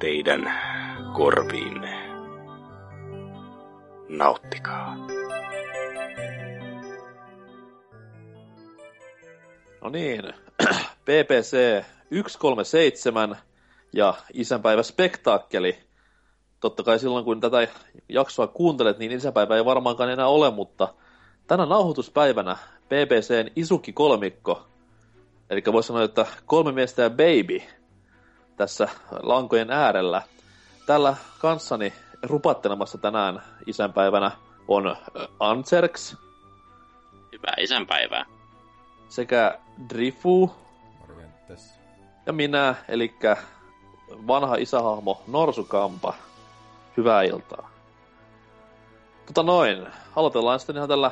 teidän korviinne. Nauttikaa. No niin, PPC 137 ja isänpäivä spektaakkeli. Totta kai silloin, kun tätä jaksoa kuuntelet, niin isänpäivä ei varmaankaan enää ole, mutta tänä nauhoituspäivänä BBCn Isuki kolmikko, eli voisi sanoa, että kolme miestä ja baby tässä lankojen äärellä. Tällä kanssani rupattelemassa tänään isänpäivänä on Anserks. Hyvää isänpäivää. Sekä Drifu. Morjentes. Ja minä, eli vanha isähahmo Norsukampa. Hyvää iltaa. Tota noin, aloitellaan sitten ihan tällä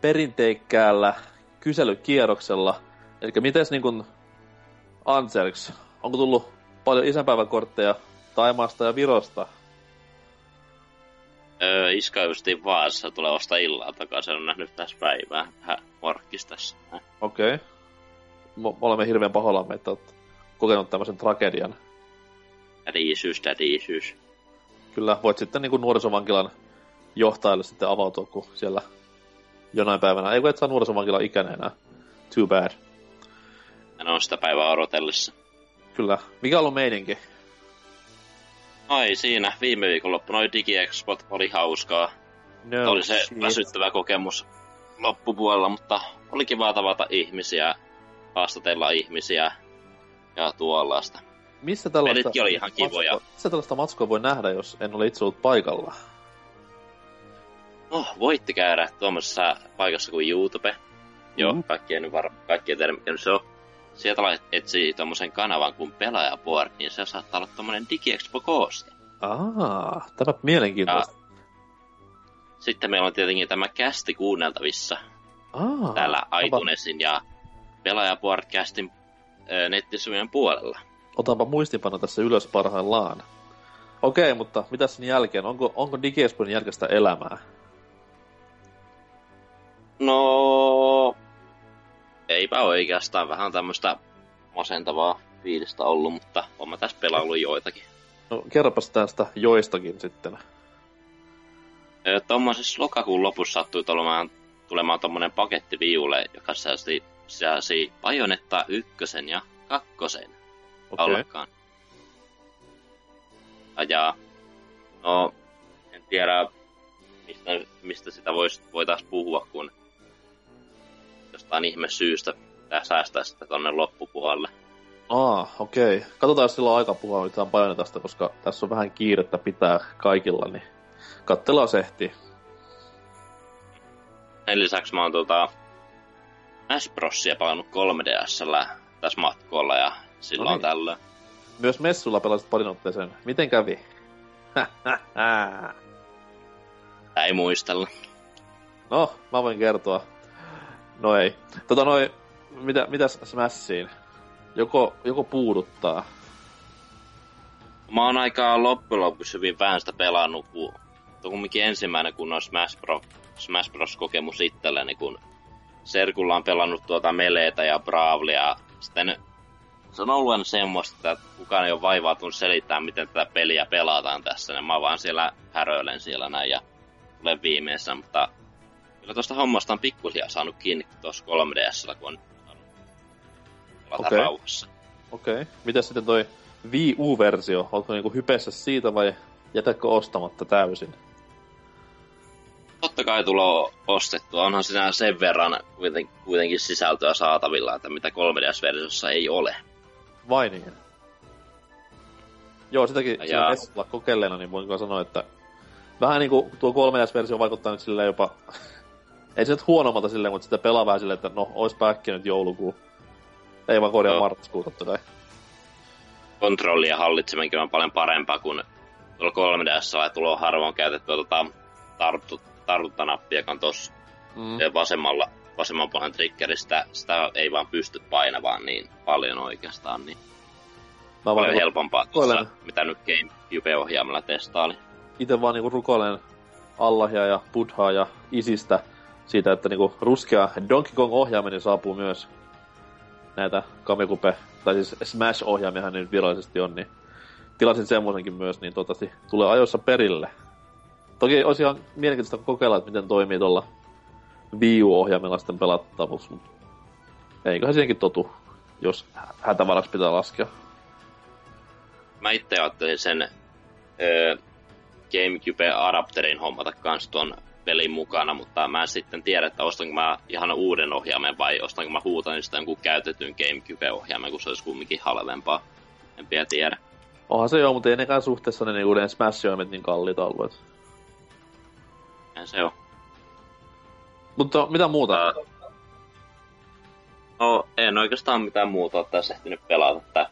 perinteikkäällä kyselykierroksella. Eli mites niin kuin Anserks, onko tullut paljon isänpäiväkortteja Taimaasta ja Virosta? Öö, iska justiin Vaasassa tulevasta illaa takaisin. On nähnyt tässä päivää. Vähän morkkis tässä. Okei. Okay. Me olemme hirveän pahoillamme, että olet kokenut tämmöisen tragedian. Tädiisyys, tädiisyys. Kyllä, voit sitten niin kuin nuorisovankilan johtajalle sitten avautua, kun siellä jonain päivänä... Ei kun et saa nuorisovankilan ikäinen enää. Too bad. En ole sitä päivää odotellessa. Kyllä. Mikä on ollut meininki? Ai siinä, viime viikonloppu noi DigiExpot oli hauskaa. No, oli se shit. väsyttävä kokemus loppupuolella, mutta oli kiva tavata ihmisiä, haastatella ihmisiä ja tuollaista. Missä tällaista, Pelitkin oli ihan kivoja. Matskoa, missä tällaista matskoa voi nähdä, jos en ole itse ollut paikalla? No, voitte käydä tuommoisessa paikassa kuin YouTube. Joo, Mhm. kaikki ei nyt var... kaikki ei tiedä mikä se on. Sieltä lait- etsii tuommoisen kanavan kuin Pelaajaboard, niin se saattaa olla tuommoinen DigiExpo kooste. Aa, tämä on mielenkiintoista. Sitten meillä on tietenkin tämä kästi kuunneltavissa Aa, täällä iTunesin ja Pelaajaboard-kästin ö, nettisivujen puolella. otanpa muistipano tässä ylös parhaillaan. Okei, mutta mitä sen jälkeen? Onko, onko DigiExpoin jälkeistä elämää? No, eipä oikeastaan vähän tämmöistä masentavaa fiilistä ollut, mutta on mä tässä pelaillut joitakin. No, kerropas tästä joistakin sitten. Tuommoisessa lokakuun lopussa sattui tulemaan, tulemaan tommonen paketti viulle, joka sisälsi, sisälsi Bajonetta ykkösen ja kakkosen. Okay. alkaan. Ja no, en tiedä mistä, mistä sitä vois, voitaisiin puhua, kun jostain ihme syystä pitää säästää sitä tonne loppupuolelle. Aa, okei. Okay. Katsotaan, jos silloin aika puhua nyt Bajonetasta, koska tässä on vähän kiirettä pitää kaikilla, niin kattelaa sehti. Sen lisäksi mä oon tota Smash Brosia pelannut 3DSllä tässä matkolla ja silloin No niin. tällöin. Myös messulla pelasit parin otteeseen. Miten kävi? Tää ei muistella. no, mä voin kertoa. No ei. Tota noi, mitä, mitäs Smashiin? Joko, joko puuduttaa? Mä oon aika loppujen lopuksi hyvin vähän sitä pelannut, kun on kumminkin ensimmäinen kunnon Smash, Bros, Smash Bros kokemus itselleni, kun Serkulla on pelannut tuota Meleetä ja Bravlia. Sitten se on ollut semmoista, että kukaan ei ole vaivautunut selittämään, miten tätä peliä pelataan tässä. Ja mä vaan siellä häröilen siellä näin ja olen viimeisessä, mutta kyllä tuosta hommasta on pikkuhiljaa saanut kiinni tuossa 3DSllä, kun on saanut pelata Okei. rauhassa. Okei. Okay. Mitäs sitten toi Wii U-versio? Oletko niinku hypessä siitä vai jätätkö ostamatta täysin? Totta kai tulo ostettua. Onhan siinä sen verran kuiten, kuitenkin sisältöä saatavilla, että mitä 3DS-versiossa ei ole. Vai niin? Joo, sitäkin sillä messulla kokeilleena, niin voin kyllä sanoa, että vähän niinku tuo 3DS-versio vaikuttaa nyt silleen jopa... ei se nyt huonommalta silleen, mutta sitä pelaa vähän silleen, että no, ois päkkiä nyt joulukuu. Ei vaan korjaa Joo. marraskuu totta kai. kontrollia hallitseminkin on paljon parempaa kuin tuolla 3 ds ja tuolla on harvoin käytettyä tota tarttu, tartuttanappia, joka on tuossa mm. vasemmalla, vasemman puolen triggeristä. Sitä ei vaan pysty painamaan niin paljon oikeastaan, niin Mä paljon helpompaa tuossa, mitä nyt GameCube-ohjaamalla testaali. Itse vaan niinku rukoilen Allahia ja Buddhaa ja Isistä siitä, että niinku ruskea Donkey Kong ohjaaminen saapuu myös näitä Kamekupe, tai siis Smash-ohjaamiahan nyt virallisesti on, niin tilasin semmoisenkin myös, niin toivottavasti tulee ajoissa perille. Toki olisi ihan mielenkiintoista kokeilla, että miten toimii tuolla Wii U-ohjaimella sitten pelattavuus, mutta eiköhän siihenkin totu, jos hätävaraksi pitää laskea. Mä itse ajattelin sen öö, GameCube-adapterin hommata kans tuon pelin mukana, mutta mä en sitten tiedä, että ostanko mä ihan uuden ohjaimen vai ostanko mä huutan sitä jonkun käytetyn GameCube-ohjaimen, kun se olisi kumminkin halvempaa. En vielä tiedä. Onhan se joo, mutta ei nekään suhteessa ne uuden smash niin kalliita alueet. En se on. Mutta mitä muuta? Uh, no, en oikeastaan mitään muuta ole tässä ehtinyt pelata. Että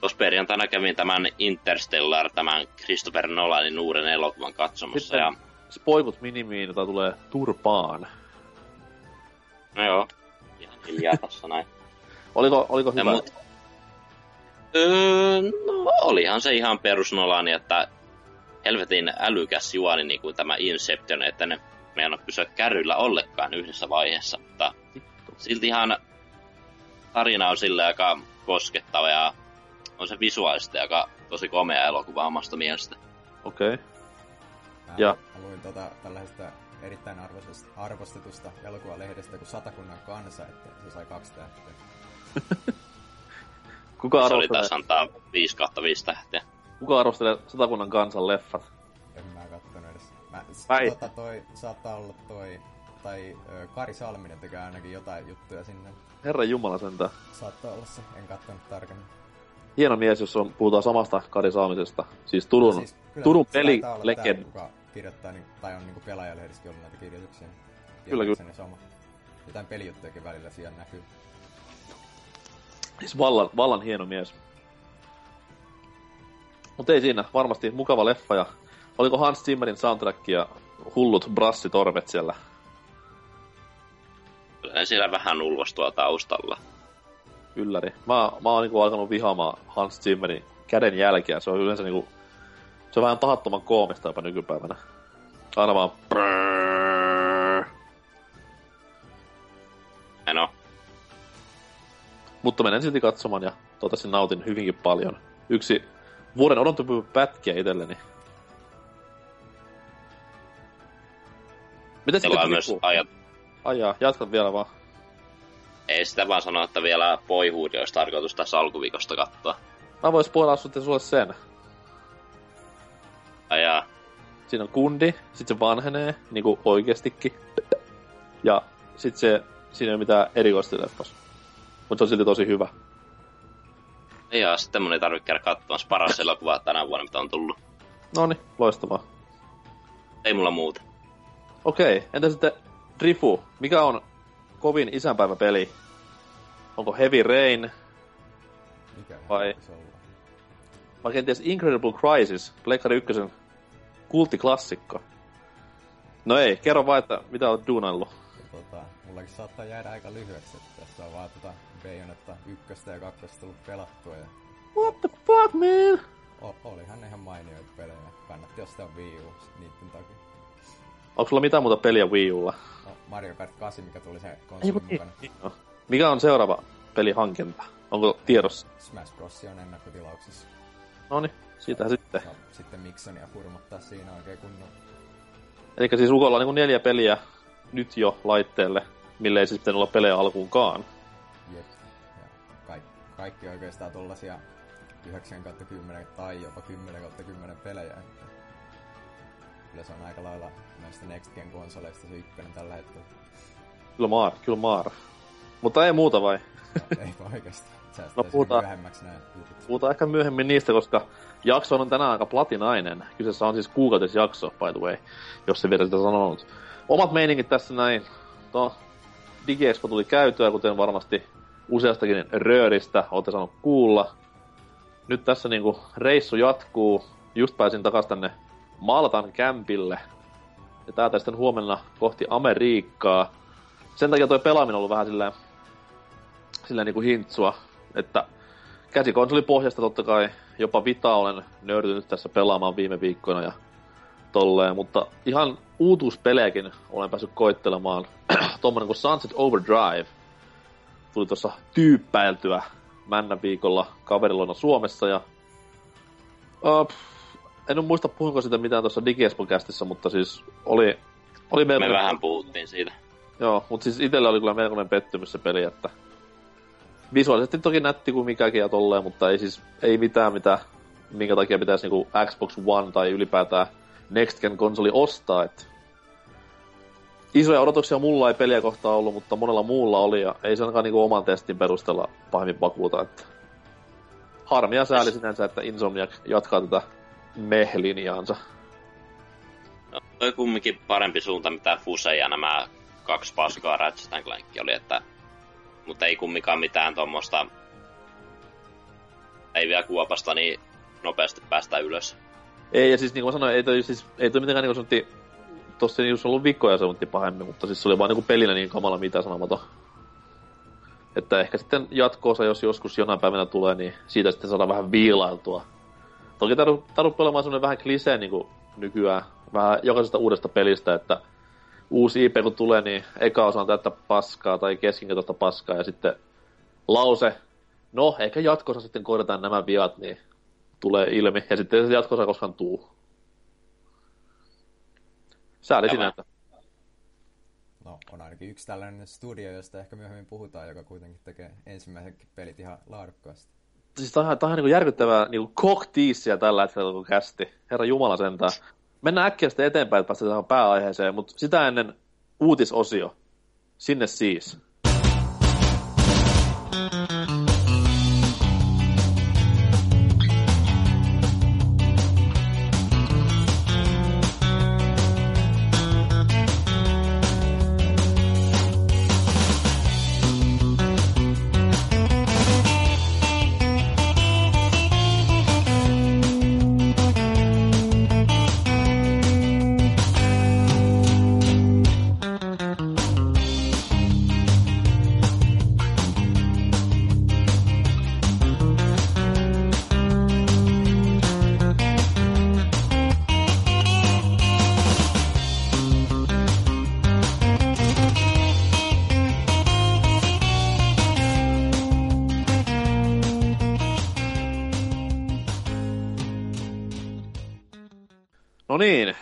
tuossa perjantaina kävin tämän Interstellar, tämän Christopher Nolanin uuden elokuvan katsomassa. Sitten ja... spoilut minimiin, jota tulee turpaan. No joo, ihan hiljaa tossa näin. oliko, oliko hyvä? Mut... Öö, no olihan se ihan perus Nolani, että helvetin älykäs juoni niin kuin tämä Inception, että ne meidän pysyä kärryillä ollenkaan yhdessä vaiheessa, mutta silti ihan tarina on sille aika koskettava ja on se visuaalisesti aika tosi komea elokuva omasta mielestä. Okei. Okay. Ja. luin tota, tällaisesta erittäin arvostetusta elokuvalehdestä kuin Satakunnan kansa, että se sai kaksi tähteä. Kuka se oli taas antaa 5 kautta 5 tähteä. Kuka arvostelee Satakunnan kansan leffat? En mä kattonut edes. Mä, Päi. tota toi, saattaa olla toi, tai ö, Kari Salminen tekee ainakin jotain juttuja sinne. Herra Jumala sentään. Saattaa olla se, en kattonut tarkemmin hieno mies, jos on, puhutaan samasta Kari Saamisesta. Siis Turun, siis, Turun peli legend. Kirjoittaa, niin, tai on niinku pelaajalehdissäkin ollut näitä kirjoituksia. Kyllä, kyllä. Sama. Jotain pelijuttujakin välillä siellä näkyy. Siis vallan, vallan hieno mies. Mutta ei siinä, varmasti mukava leffa ja oliko Hans Zimmerin soundtrack ja hullut brassitorvet siellä? Kyllä siellä vähän ulvostua taustalla ylläri. Mä, mä oon niinku alkanut vihaamaan Hans Zimmerin käden jälkeä. Se on yleensä niinku... Se on vähän tahattoman koomista jopa nykypäivänä. Aina vaan... Oo. Mutta menen silti katsomaan ja toivottavasti nautin hyvinkin paljon. Yksi vuoden odotettu pätkiä itselleni. Mitä sitten myös ajat... Ajaa, jatka vielä vaan. Ei sitä vaan sanoa, että vielä Boyhood olisi tarkoitus tässä alkuviikosta katsoa. Mä vois puolaa sitten sulle sen. Ajaa. Siinä on kundi, sit se vanhenee, niinku oikeestikin. Ja sit se, siinä ei ole mitään erikoista leffas. Mutta se on silti tosi hyvä. Ja sitten mun ei tarvitse käydä katsomassa paras elokuva tänä vuonna, mitä on tullut. No niin, loistavaa. Ei mulla muuta. Okei, okay, entä sitten Drifu? Mikä on kovin isänpäiväpeli? Onko Heavy Rain? Mikä vai, vai kenties Incredible Crisis, Pleikkari 1 kulttiklassikko? No ei, kerro vaan, että mitä olet duunaillut. Tota, mullakin saattaa jäädä aika lyhyeksi, että tässä on vaan tota Bayonetta ykköstä ja kakkosta tullut pelattua. Ja... What the fuck, man? O- olihan ne ihan mainioita pelejä. Kannatti ostaa Wii U niitten takia. Onko sulla mitään muuta peliä Wii Ulla? No, Mario Kart 8, mikä tuli se konsolin mukana. Niin, no. Mikä on seuraava pelihankinta? Onko tiedossa? Smash Bros. on ennakkotilauksessa. No siitä sitten. No, sitten Miksonia hurmottaa siinä oikein kunnon. Eli siis Ukolla on niin neljä peliä nyt jo laitteelle, mille ei siis pitänyt olla pelejä alkuunkaan. Jep. Ja kaikki, kaikki oikeastaan tollasia 9 10 tai jopa 10 10 pelejä. Että kyllä se on aika lailla näistä Next Gen konsoleista se ykkönen tällä hetkellä. Kyllä maar, kyllä maar. Mutta ei muuta vai? No, ei oikeastaan. no, puhutaan, myöhemmäksi nämä puhutaan ehkä myöhemmin niistä, koska jakso on tänään aika platinainen. Kyseessä on siis kuukautisjakso, by the way, jos se vielä sitä sanonut. Omat meiningit tässä näin. No, DigiExpo tuli käytyä, kuten varmasti useastakin rööristä olette saanut kuulla. nyt tässä niinku reissu jatkuu. Just pääsin takas tänne Maltan kämpille. Ja täältä sitten huomenna kohti Amerikkaa. Sen takia toi pelaaminen on ollut vähän silleen, silleen niinku hintsua, että käsikonsoli pohjasta totta kai jopa Vita olen nörtynyt tässä pelaamaan viime viikkoina ja tolleen, mutta ihan uutuuspelejäkin olen päässyt koittelemaan. Tuommoinen kuin Sunset Overdrive tuli tuossa tyyppäiltyä männä viikolla kaverilona Suomessa ja uh, en ole muista puhunko sitä mitään tuossa digiespokästissä, mutta siis oli, oli Me vähän puhuttiin siitä. Joo, mutta siis itsellä oli kyllä melkoinen pettymys se peli, että visuaalisesti toki nätti kuin mikäkin ja tolleen, mutta ei siis, ei mitään mitä, minkä takia pitäisi niinku Xbox One tai ylipäätään Next Gen konsoli ostaa, että isoja odotuksia mulla ei peliä kohtaa ollut, mutta monella muulla oli, ja ei se ainakaan niinku oman testin perusteella pahemmin vakuuta, että harmia sääli sinänsä, että Insomniac jatkaa tätä meh-linjaansa. No, toi kumminkin parempi suunta, mitä Fuse ja nämä kaksi paskaa Ratchet Clank oli, että mutta ei kumminkaan mitään tuommoista ei vielä kuopasta niin nopeasti päästä ylös. Ei, ja siis niin kuin sanoin, ei toi, siis, ei toi mitenkään niin kuin tossa ei ollut vikkoja se pahemmin, mutta siis se oli vaan niin pelinä niin kamala mitä sanomaton. Että ehkä sitten jatkoosa, jos joskus jonain päivänä tulee, niin siitä sitten saadaan vähän viilailtua. Toki tarvitse pelaamaan semmoinen vähän klisee niin kuin nykyään, vähän jokaisesta uudesta pelistä, että uusi IP kun tulee, niin eka osa on täyttä paskaa tai keskinkätosta paskaa ja sitten lause, no ehkä jatkossa sitten korjataan nämä viat, niin tulee ilmi ja sitten se jatkossa koskaan tuu. Sääli sinänsä. No, on ainakin yksi tällainen studio, josta ehkä myöhemmin puhutaan, joka kuitenkin tekee ensimmäiset pelit ihan laadukkaasti. Siis tämä on, tämä on niin järkyttävää niin koktiisia tällä hetkellä, kun kästi. Herra Jumala sentään mennään äkkiä sitten eteenpäin, että päästään pääaiheeseen, mutta sitä ennen uutisosio. Sinne siis.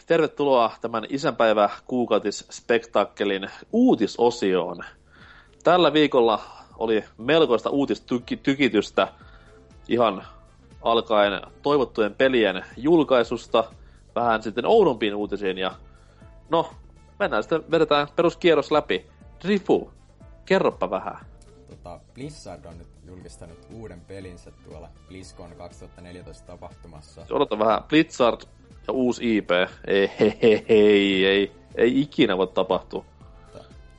Tervetuloa tämän isänpäivä kuukautisspektaakkelin uutisosioon. Tällä viikolla oli melkoista uutistykitystä ihan alkaen toivottujen pelien julkaisusta vähän sitten oudompiin uutisiin ja no, mennään sitten, vedetään peruskierros läpi. Rifu, kerropa vähän. Tota, Blizzard on nyt julkistanut uuden pelinsä tuolla BlizzCon 2014 tapahtumassa. Odota vähän, Blizzard ja uusi IP. Ei, ei, ei, ei, ei, ei ikinä voi tapahtua.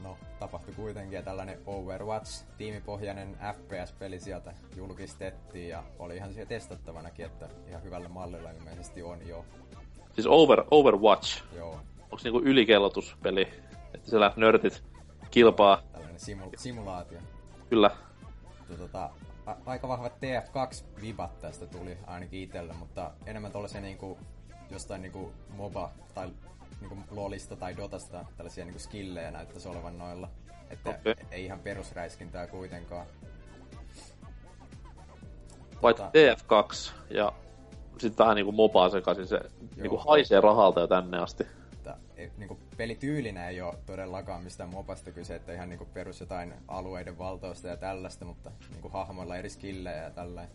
No, tapahtui kuitenkin ja tällainen Overwatch, tiimipohjainen FPS-peli sieltä julkistettiin ja oli ihan siellä testattavanakin, että ihan hyvällä mallilla ilmeisesti on jo. Siis over, Overwatch? Joo. Onko niinku ylikellotuspeli, että siellä nörtit kilpaa? Tällainen simu- simulaatio. Kyllä. Tota, aika vahvat TF2-vibat tästä tuli ainakin itselle, mutta enemmän tuollaisia niinku jostain niinku MOBA tai niinku LOLista tai Dotasta tällaisia niinku skillejä näyttäisi olevan noilla. Että okay. ei ihan perusräiskintää kuitenkaan. Paitsi tota... TF2 ja sitten vähän niinku MOBA sekaisin, se Joo. niinku haisee rahalta jo tänne asti. Että, ei, niinku pelityylinä ei ole todellakaan mistään MOBasta kyse, että ihan niinku perus jotain alueiden valtausta ja tällaista, mutta niinku hahmoilla eri skillejä ja tällä.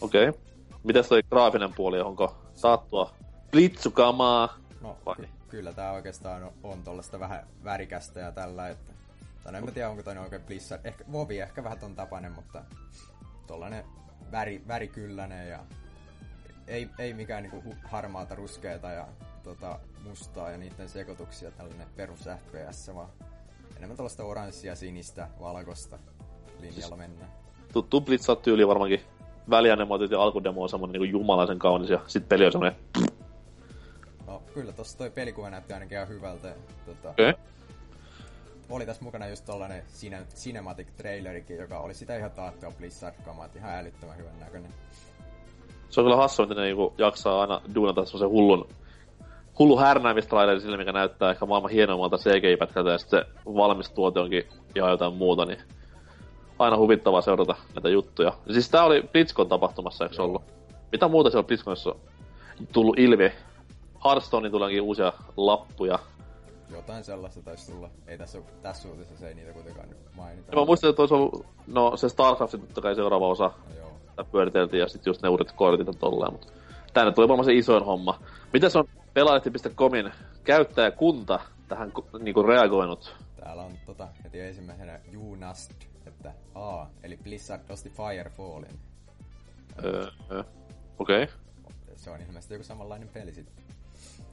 Okei. Okay. Mitäs toi graafinen puoli, onko saattua blitsukamaa. No, ky- kyllä tää oikeastaan on, on tuollaista vähän värikästä ja tällä, että... Tai en mä tiedä, onko toi oikein Blizzard. Ehkä, Vovi ehkä vähän ton tapainen, mutta tollanen väri, värikyllänen ja ei, ei mikään niinku harmaata ruskeata ja tota, mustaa ja niiden sekoituksia tällainen perus FPS, vaan enemmän tällaista oranssia, sinistä, valkoista linjalla siis, mennään. Tuttu Blizzard tyyli varmaankin välianemoitit ja alkudemo on semmonen niinku jumalaisen kaunis ja sit peli on semmonen... Kyllä tossa toi pelikuva näytti ainakin ihan hyvältä. Tota, Okay. Oli tässä mukana just tollanen cine- cinematic trailerikin, joka oli sitä ihan taattua Blizzard-kamaa, että ihan älyttömän hyvän näköinen. Se on kyllä hassu, että ne niinku jaksaa aina duunata semmosen hullun hullu härnäämistraileri sille, mikä näyttää ehkä maailman hienommalta CGI-pätkältä, ja sitten se valmis tuote onkin ihan jotain muuta, niin aina huvittavaa seurata näitä juttuja. Ja siis tää oli BlizzCon tapahtumassa, eikö ollut? Mitä muuta siellä BlizzConissa on tullut ilmi? Hearthstonein tuleekin uusia lappuja. Jotain sellaista taisi tulla. Ei tässä, tässä uutisessa ei niitä kuitenkaan nyt mainita. Ja mä muistan, että ollut, no se StarCraft totta kai seuraava osa, No, joo. pyöriteltiin, ja sitten just ne uudet kortit ja tolleen, mutta tänne tuli varmaan se isoin homma. Miten se on Pelaalehti.comin käyttäjäkunta tähän ku- niinku reagoinut? Täällä on tota, heti ensimmäisenä Junast, että A, eli Blizzard osti Firefallin. Öö, öö. okei. Okay. Se on ilmeisesti joku samanlainen peli sitten.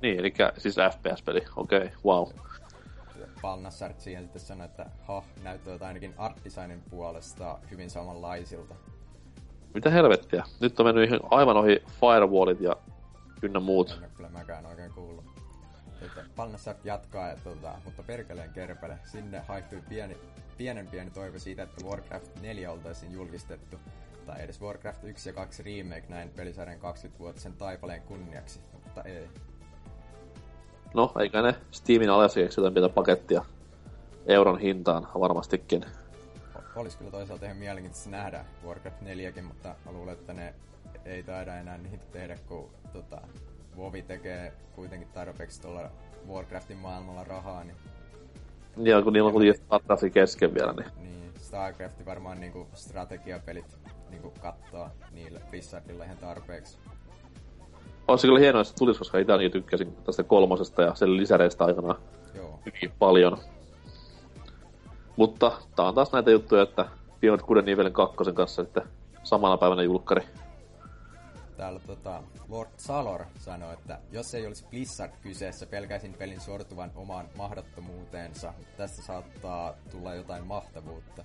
Niin, eli siis FPS-peli. Okei, okay. wow. Palnassart siihen sitten sanoi, että ha, näyttävät ainakin art designin puolesta hyvin samanlaisilta. Mitä helvettiä? Nyt on mennyt ihan aivan ohi firewallit ja ynnä muut. En kyllä mäkään oikein kuullut. Palnassart jatkaa, että tota, mutta perkeleen kerpele. Sinne haihtui pieni, pienen pieni toivo siitä, että Warcraft 4 oltaisiin julkistettu. Tai edes Warcraft 1 ja 2 remake näin pelisarjan 20-vuotisen taipaleen kunniaksi, mutta ei. No, eikä ne Steamin alasiaksi jotain pientä pakettia euron hintaan varmastikin. Olisi kyllä toisaalta ihan mielenkiintoista nähdä Warcraft 4kin, mutta mä luulen, että ne ei taida enää niitä tehdä, kun tota, Vovi tekee kuitenkin tarpeeksi tuolla Warcraftin maailmalla rahaa, niin, Ja kun niillä on kuitenkin StarCraftin kesken vielä, niin niin Starcraft varmaan niinku strategiapelit niinku kattoo niillä Blizzardilla ihan tarpeeksi. Olisi kyllä hienoa, että se tulisi, koska itse ainakin tykkäsin tästä kolmosesta ja sen lisäreistä aikanaan Joo, hyvin paljon. Mutta tää on taas näitä juttuja, että Beyond Good and Evilin kakkosen kanssa sitten samana päivänä julkkari. täällä tota, Lord Salor sanoi, että jos ei olisi Blizzard kyseessä, pelkäisin pelin sortuvan omaan mahdottomuuteensa. Tästä saattaa tulla jotain mahtavuutta.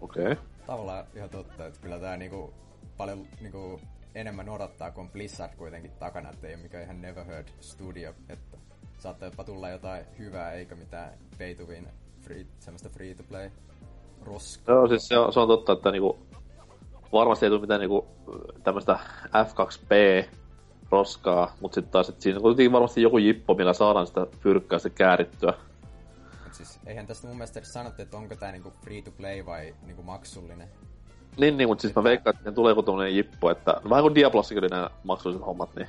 Okei. Okay. tavallaan ihan totta, että kyllä tää niinku paljon niinku enemmän odottaa, kun on Blizzard kuitenkin takana, että ei ole mikään ihan never heard studio, että saattaa jopa tulla jotain hyvää, eikä mitään pay to win, free, semmoista free to play roskaa. Joo, siis se on, se on totta, että niinku, varmasti ei tule mitään niinku, tämmöistä F2P roskaa, mutta sitten taas, että siinä on kuitenkin varmasti joku jippo, millä saadaan sitä fyrkkää sitten käärittyä. Siis eihän tästä mun mielestä sanottu, että onko tää niinku free to play vai niinku maksullinen. Niin, niin, mutta siis mä veikkaan, että tulee joku tommonen jippo, että no, vähän kuin Diablossakin oli nämä maksulliset hommat, niin,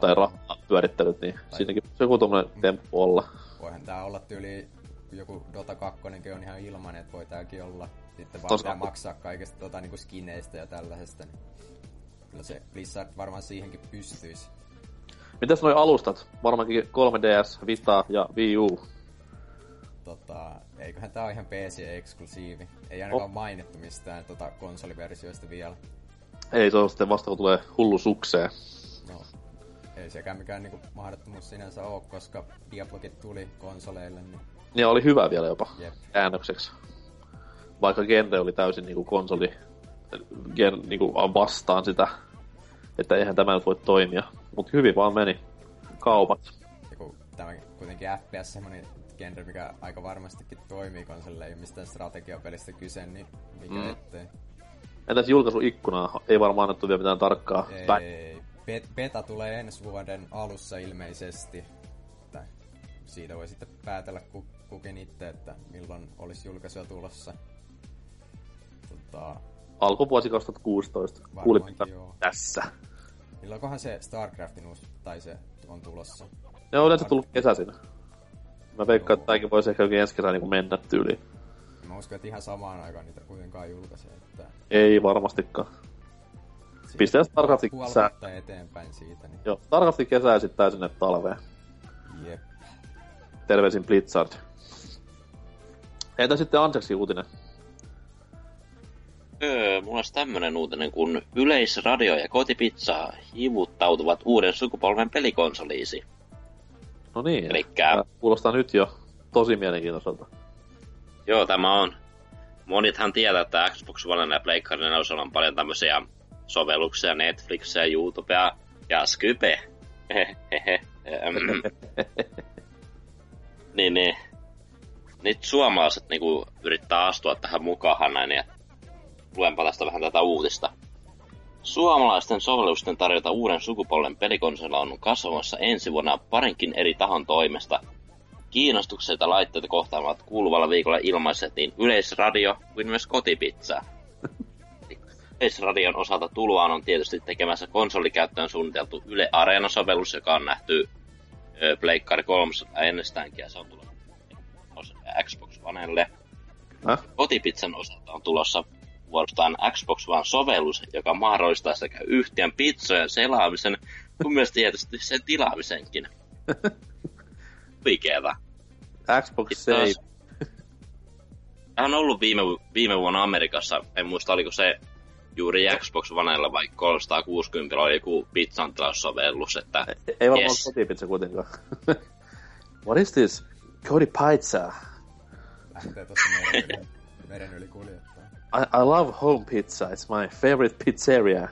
tai rahaa pyörittelyt, niin siinäkin se joku tommonen temppu olla. Voihan tää olla tyyli, joku Dota 2 on ihan ilmanen, että voi tääkin olla. Sitten vaan Tos- pitää maksaa kaikesta tota, niinku skineistä ja tällaisesta. Niin kyllä se Blizzard varmaan siihenkin pystyisi. Mitäs noi alustat? Varmaankin 3DS, Vita ja Wii U. Tota, eiköhän tää ole ihan PC-eksklusiivi. Ei ainakaan Oh. mainittu mistään tota, konsoliversioista vielä. Ei, se on sitten vasta kun tulee hullu sukseen. No, ei sekään mikään niinku mahdottomuus sinänsä oo, koska Diablokin tuli konsoleille, niin Ja oli hyvä vielä jopa jep. käännökseksi. Vaikka genre oli täysin niinku konsoli gen, niinku vastaan sitä, että eihän tämä nyt voi toimia. Mutta hyvin vaan meni kaupat. Ja kun tämä kuitenkin FPS semmonen genre, mikä aika varmastikin toimii konsolille, ei ole mistään strategiapelistä kyse, niin mikä Mm. ettei. Entäs julkaisuikkunaa? Ei varmaan annettu vielä mitään tarkkaa. Ei, bet- beta tulee ensi vuoden alussa ilmeisesti. Että siitä voi sitten päätellä ku- kukin itse, että milloin olisi julkaisua tulossa. Tota, Alkuvuosi 2016. Kuulit varmaankin joo. tässä. Milloinkohan se StarCraftin uusi, tai se on tulossa? Ne on yleensä tullut kesäisin. Mä veikkaan, että tämäkin voisi ehkä jokin ensi kesänä niin mennä tyyliin. Mä uskon, että ihan samaan aikaan niitä kuitenkaan julkaisee. Että Ei varmastikaan. StarCraftin puoli kesään. vuotta eteenpäin siitä, niin Joo, StarCraftin kesää ja sitten sinne talveen. jep. Terveisin Blizzard. Entä sitten Anseksi uutinen? Öö, mulla olisi tämmönen uutinen, kun Yleisradio ja Kotipizza hivuttautuvat uuden sukupolven pelikonsoliisi. No niin, Elikkä- kuulostaa nyt jo tosi mielenkiintoiselta. Joo, tämä on. Monithan tietää, että Xbox One ja Pleikkari 4 on paljon tämmöisiä sovelluksia, Netflixia, YouTubea ja Skype. niin, niin. Nyt suomalaiset niinku yrittää astua tähän mukaan näin ja luenpa tästä vähän tätä uutista. Suomalaisten sovellusten tarjota uuden sukupolven pelikonsola on kasvamassa ensi vuonna parinkin eri tahon toimesta. Kiinnostukselta laitteita kohtaan ovat kuuluvalla viikolla ilmaiset niin Yleisradio kuin myös Kotipizza. Yleisradion osalta tuloaan on tietysti tekemässä konsolikäyttöön suunniteltu Yle Areena-sovellus, joka on nähty Pleikkari 3 ennestäänkin ja se on tulossa Xbox Onelle. Kotipizzan osalta on tulossa vuorostaan Xbox One-sovellus, joka mahdollistaa sekä yhtiön pizzojen selaamisen, kuin myös tietysti sen tilaamisenkin. Huikeeta. Xbox Save. Tämä on ollut viime, viime vuonna Amerikassa, en muista oliko se juuri Xbox Onella vai 360 oli joku pizzan tilaussovellus, että Ei varmaan yes. kotipizza kuitenkaan. What is this? Cody Pizza. Lähtee tossa meren yli, meren yli kuljettaa. I, I love home pizza. It's my favorite pizzeria.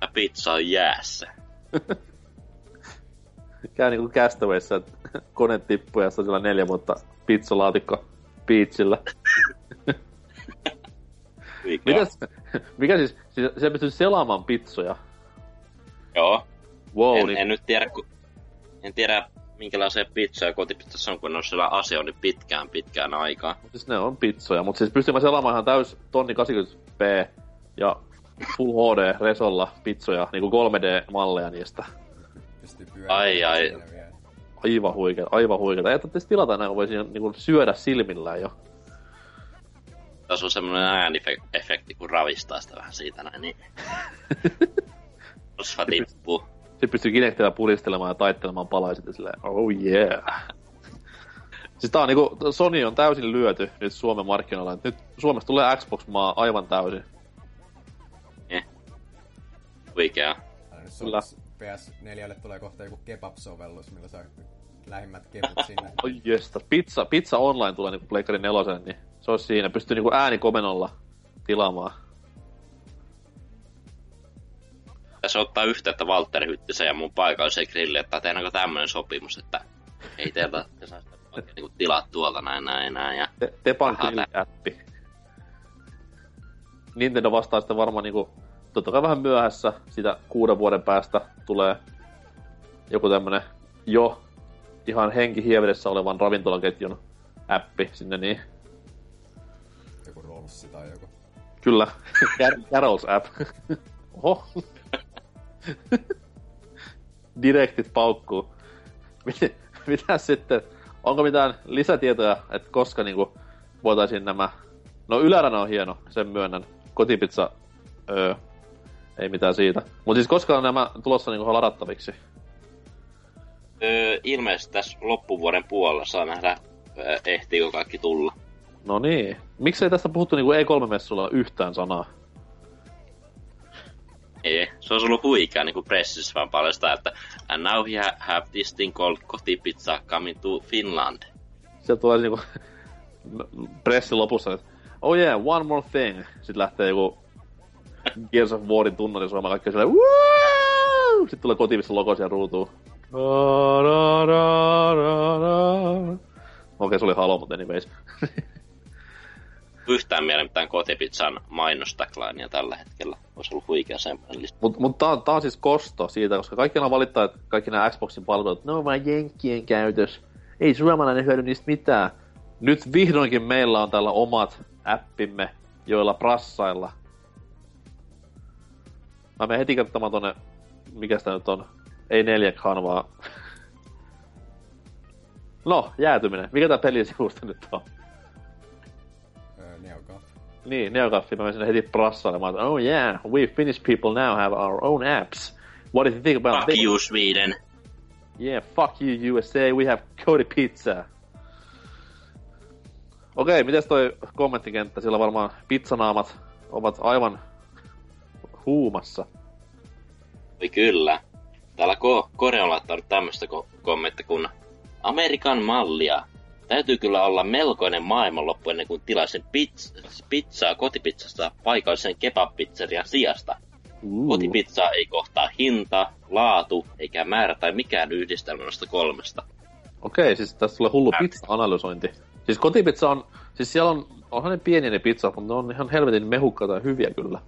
A pizza on jäässä. Käy niinku Castawayssa, että kone tippuu ja se on siellä neljä vuotta pizzalaatikko beachillä. Mitäs, mikä siis, siis se pystyy selaamaan pizzoja? Joo. Wow, en, niin, en nyt tiedä, ku, en tiedä minkälaisia pizzoja kotipizzassa on, kun ne on siellä asioinut pitkään pitkään aikaa. siis ne on pizzoja, mutta siis pystyy mä selaamaan ihan täys tonni 80p ja Full HD resolla pizzoja, niinku 3D-malleja niistä. Ai, ai. Aivan huikeeta, aivan huikeeta. Ei tarvitsisi tilata näin, kun voisi niinku syödä silmillään jo. Tässä on semmoinen ääniefekti, kun ravistaa sitä vähän siitä näin, niin Rosva tippuu. Se pystyy Kinectillä puristelemaan ja taittelemaan palaiset ja silleen, oh yeah. Siis tää on niinku, Sony on täysin lyöty nyt Suomen markkinoilla. Nyt Suomesta tulee Xbox-maa aivan täysin. Huikea. Älä nyt Kyllä. sovis- PS4 tulee kohta joku kebab-sovellus, millä saa lähimmät kebut sinne. Oi jesta. Pizza, pizza online tulee niinku Pleikkari nelosen, niin se olisi siinä. Pystyy niinku äänikomenolla tilaamaan. Tässä ottaa yhteyttä Valtteri Hyttisen ja mun paikalliseen grilliin, että tehdäänkö tämmönen sopimus, että ei teiltä te saa sitä oikein niinku tilaa tuolta näin näin näin. Ja Te, Tepan Aha, appi. Nintendo vastaa sitten varmaan niinku, totta kai vähän myöhässä, sitä kuuden vuoden päästä tulee joku tämmönen jo ihan henkihievessä olevan ravintolaketjun appi sinne, niin Joku Rolssi tai joku. kyllä, Car- Carols app. Oho. Direktit paukkuu. Mit- Mitä sitten, onko mitään lisätietoja, että koska niinku voitaisiin nämä... No ylärana on hieno, sen myönnän. Kotipizza, öö, ei mitään siitä. Mutta siis koska on nämä tulossa niinku ladattaviksi? öö, ilmeisesti tässä loppuvuoden puolella saa nähdä, öö, ehtiikö kaikki tulla. No niin. Miksei tästä puhuttu niinku E3-messulla yhtään sanaa? Ei, se olisi ollut huikea niin kuin pressissä vaan paljastaa, että and now we ha- have this thing called kotipizza coming to Finland. Sieltä tulee niinku pressin lopussa, että oh yeah, one more thing. Sitten lähtee joku Gears of Warin tunnari soimaan kaikki silleen Woo! Sitten tulee kotivissa logo siellä ruutuun. Da, da, da, da, da. Okei, se oli Halo, mutta anyways. Yhtään mieleen mitään kotipizzan mainostaklaania tällä hetkellä. Olisi ollut huikea semmoinen lista. Mut, mut tää, on, tää on siis kosto siitä, koska kaikki aina valittaa, että kaikki nämä Xboxin palvelut, ne on vain jenkkien käytös. Ei suomalainen hyödy niistä mitään. Nyt vihdoinkin meillä on täällä omat appimme, joilla prassailla. Mä menen heti katsomaan tonne, mikä sitä nyt on, ei 4K, vaan... No, jäätyminen. Mikä tää pelisivusto nyt on? Niin, Neogaffi, mä menen sinne heti prassailemaan, että oh yeah, we Finnish people now have our own apps. What do you think about Fuck this? you, Sweden! Yeah, fuck you USA, we have Cody Pizza. Okei, mites toi kommenttikenttä? Siellä varmaan pizzanaamat ovat aivan huumassa. Oi kyllä. Täällä Ko- on laittanut tämmöistä ko- kommenttia kun Amerikan mallia. Täytyy kyllä olla melkoinen maailmanloppu ennen kuin tilaisin pizz- pizzaa kotipizzasta paikallisen kebab-pizzerian sijasta. Uh. Kotipizzaa ei kohtaa hinta, laatu eikä määrä tai mikään yhdistelmä noista kolmesta. Okei, siis tässä tulee hullu pizza-analysointi. Siis kotipizza on, siis siellä on, onhan ne pieniä ne pizzat, mutta ne on ihan helvetin mehukkaita ja hyviä kyllä.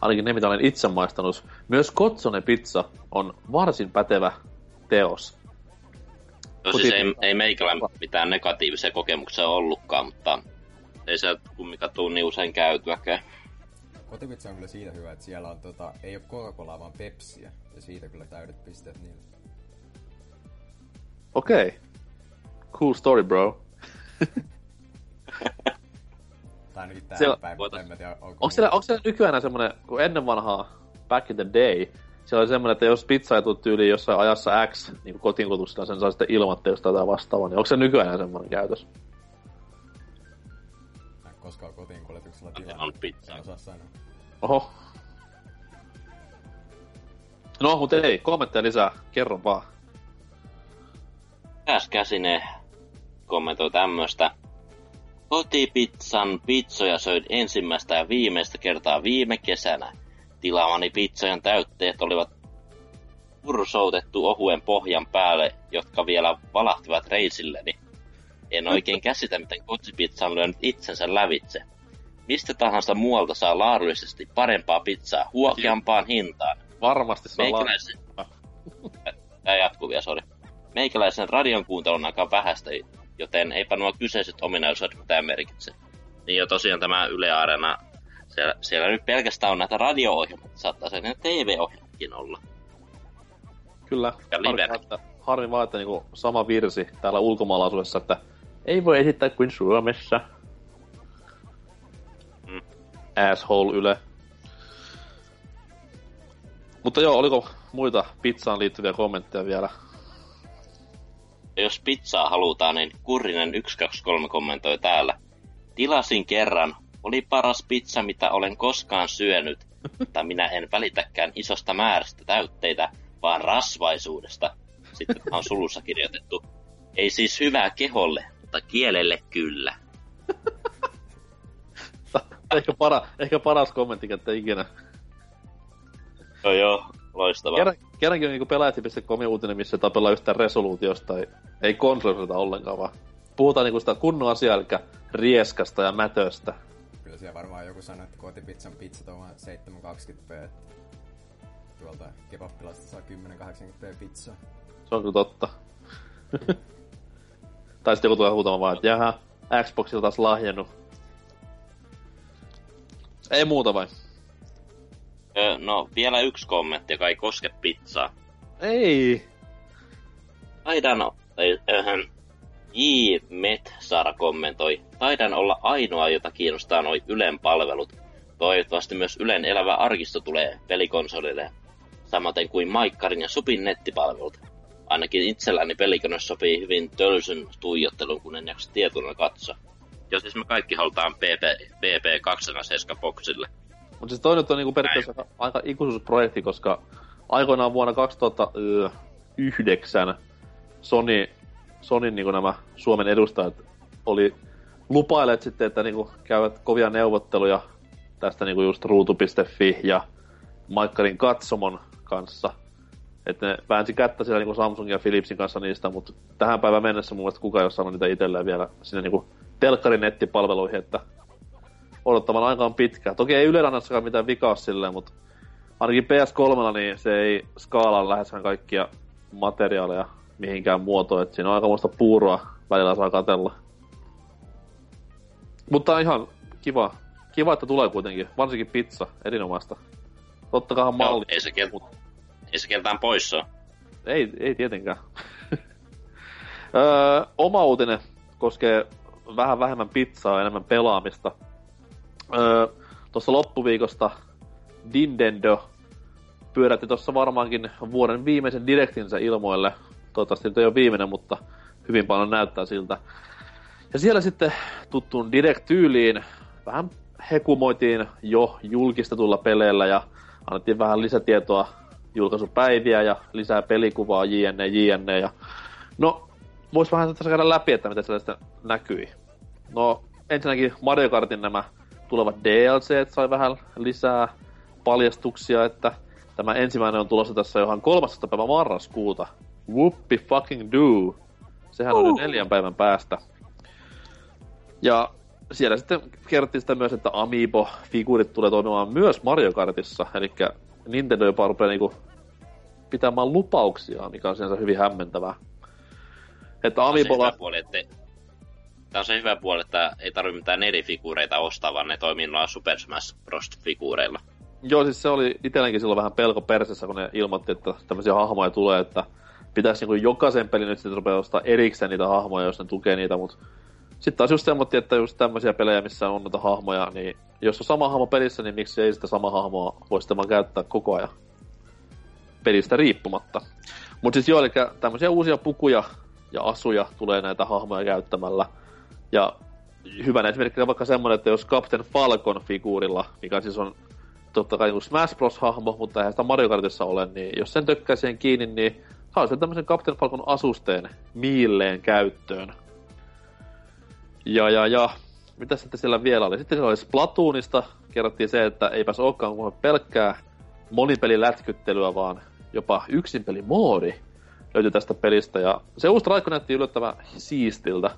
Ainakin ne, mitä olen itse maistanut. Myös Kotsone pizza on varsin pätevä teos. No siis ei, ei meikällä mitään negatiivisia kokemuksia ollutkaan, mutta ei se kumminkaan tuu niin usein käytyäkään. Kotipizza on kyllä siitä hyvä, että siellä on tota, ei ole Coca-Colaa, vaan Pepsiä. Ja siitä kyllä täydet pisteet niille. Okei. Okay. Cool story, bro. Tai ainakin tähän Siellä- päin, voitais- en mä tiedä, onko... Onko siellä, onko siellä nykyään enää semmonen, kun ennen vanhaa, back in the day, siellä oli semmonen, että jos pizza ei tule tyyliin jossain ajassa X, niin kuin kotiin kutuksella, sen saa sitten ilmoittaa jostain jotain vastaavaa, niin onko se nykyään enää semmonen käytös? Mä en koskaan kotiin kuljetuksella On tilannut. pizzaa. En osaa sanoa. Oho. No, mutta ei, kommentteja lisää, kerro vaan. Pääs käsine kommentoi tämmöstä. Kotipizzan pizzoja söin ensimmäistä ja viimeistä kertaa viime kesänä. Tilaamani pizzojen täytteet olivat pursoutettu ohuen pohjan päälle, jotka vielä valahtivat reisilleni. En oikein käsitä, miten kotipizza on lyönyt itsensä lävitse. Mistä tahansa muualta saa laadullisesti parempaa pizzaa huokeampaan hintaan. Varmasti saa Meikäläisen... Tää jatkuu vielä, sori. Meikäläisen radion kuuntelun aika vähäistä, joten eipä nuo kyseiset ominaisuudet mitään merkitse. Niin jo tosiaan tämä Yle Areena, siellä, siellä nyt pelkästään on näitä radio-ohjelmia, saattaa se ne TV-ohjelmatkin olla. Kyllä. Harmi vaan, että, niinku sama virsi täällä ulkomaalaisuudessa, että ei voi esittää kuin Suomessa. Mm. Asshole Yle. Mutta joo, oliko muita pizzaan liittyviä kommentteja vielä? Jos pizzaa halutaan, niin Kurrinen 123 kommentoi täällä. Tilasin kerran, oli paras pizza, mitä olen koskaan syönyt, mutta minä en välitäkään isosta määrästä täytteitä, vaan rasvaisuudesta. Sitten on sulussa kirjoitettu. Ei siis hyvää keholle, mutta kielelle kyllä. ehkä, para, ehkä paras kommentti, että ikinä. Joo joo, loistavaa. Kerran, kerrankin on niinku pelaajat.com uutinen, missä tapellaan yhtään resoluutiosta, ei, ei konsolista ollenkaan, vaan puhutaan niinku sitä kunnon asiaa, eli rieskasta ja mätöstä. Siellä varmaan joku sanoi, että kotipizzan pizzat on vain 720p, että tuolta kebappilasta saa 1080p pizzaa. Se on kyllä totta. tai sitten joku tulee huutamaan vaan, että jaha, Xboxilla taas lahjennut. Ei muuta vai? Ö, no, vielä yksi kommentti, joka ei koske pizzaa. Ei. Tai, öhön, J. Metsara kommentoi, taidan olla ainoa, jota kiinnostaa noi Ylen palvelut. Toivottavasti myös Ylen elävä arkisto tulee pelikonsolille, samaten kuin Maikkarin ja Supin nettipalvelut. Ainakin itselläni pelikone sopii hyvin tölsyn tuijottelun, kun en jaksa tietona katsoa. Ja siis me kaikki halutaan PP, PP 207 boksille. Mutta siis toi nyt on niinku periaatteessa aika ikuisuusprojekti, koska aikoinaan vuonna 2009 Sony, Sonin niinku nämä Suomen edustajat oli lupailleet sitten, että niinku käyvät kovia neuvotteluja tästä niinku just ruutu.fi ja Maikkarin katsomon kanssa. Että ne väänsi kättä siellä niinku Samsungin ja Philipsin kanssa niistä, mutta tähän päivään mennessä mun mielestä kukaan ei ole saanut niitä itselleen vielä sinne niinku telkkarin nettipalveluihin, että odottavan aika on pitkä. Toki ei Yle mitään vikaa silleen, mutta ainakin PS3 niin se ei skaalaa läheskään kaikkia materiaaleja mihinkään muotoon, että siinä on aikamoista puuroa välillä saa katella. Mutta ihan kiva. Kiva, että tulee kuitenkin. Varsinkin pizza, erinomaista. Tottakahan Joo, malli. ei se, kel- ei se keltään pois ole. Ei, ei tietenkään. öö, oma uutinen koskee vähän vähemmän pizzaa ja enemmän pelaamista. Öö, tuossa loppuviikosta Nintendo pyörätti tuossa varmaankin vuoden viimeisen direktinsä ilmoille. Toivottavasti nyt ei ole viimeinen, mutta hyvin paljon näyttää siltä. Ja siellä sitten tuttuun direct-tyyliin vähän hekumoitiin jo julkistetulla peleillä ja annettiin vähän lisätietoa julkaisupäiviä ja lisää pelikuvaa jne, jne. Ja no, vois vähän tässä käydä läpi, että mitä sellaista näkyi. No, ensinnäkin Mario Kartin nämä tulevat DLC sai vähän lisää paljastuksia, että tämä ensimmäinen on tulossa tässä johon 13. päivä marraskuuta. Whoopi fucking do. Sehän uh. oli neljän päivän päästä. Ja siellä sitten kerrottiin sitä myös, että Amiibo-figuurit tulee toimimaan myös Mario Kartissa, eli Nintendo jopa rupeaa niinku pitämään lupauksia, mikä on sinänsä hyvin hämmentävää. Että Amiibolla... Puoli, että Tämä on se hyvä puoli, että ei tarvitse mitään eri figuureita ostaa, vaan ne toimii noilla Super Smash Bros.-figuureilla. Joo, siis se oli itselläkin silloin vähän pelko persessä, kun ne ilmoitti, että tämmöisiä hahmoja tulee, että pitäisi niin jokaisen pelin nyt sitten rupea ostaa erikseen niitä hahmoja, jos ne tukee niitä, mutta sitten taas just semmoitti, että just tämmöisiä pelejä, missä on noita hahmoja, niin jos on sama hahmo pelissä, niin miksi ei sitä sama hahmoa voi sitten vaan käyttää koko ajan pelistä riippumatta. Mutta siis joo, eli tämmöisiä uusia pukuja ja asuja tulee näitä hahmoja käyttämällä. Ja hyvänä esimerkkinä vaikka semmoinen, että jos Captain Falcon figuurilla, mikä siis on totta kai niin Smash Bros-hahmo, mutta eihän sitä Mario Kartissa ole, niin jos sen tökkää siihen kiinni, niin saa sen tämmöisen Captain Falcon asusteen miilleen käyttöön. Ja, ja, ja. Mitä sitten siellä vielä oli? Sitten siellä oli Splatoonista. Kerrottiin se, että ei pääs olekaan kuin pelkkää monipelilätkyttelyä, vaan jopa yksinpelimoodi löytyi tästä pelistä. Ja se uusi traikko näytti yllättävän siistiltä,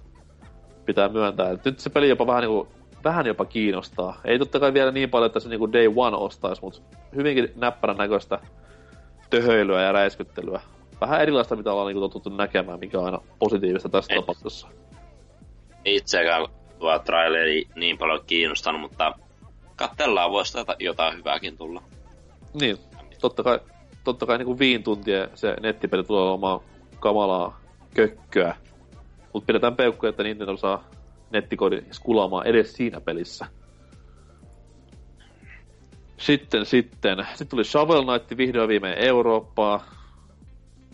pitää myöntää. Et nyt se peli jopa vähän, niinku, vähän jopa kiinnostaa. Ei totta kai vielä niin paljon, että se niinku day one ostaisi, mutta hyvinkin näppärän näköistä töhöilyä ja räiskyttelyä. Vähän erilaista, mitä ollaan niinku totuttu näkemään, mikä on aina positiivista tässä tapauksessa itseäkään tuo traileri niin paljon kiinnostanut, mutta katsellaan voisi jotain hyvääkin tulla. Niin, totta kai, totta kai niin viin tuntia se nettipeli tulee olemaan kamalaa kökköä. Mutta pidetään peukkuja, että Nintendo saa nettikoodin skulaamaan edes siinä pelissä. Sitten, sitten. Sitten tuli Shovel Knight vihdoin viimein Eurooppaa.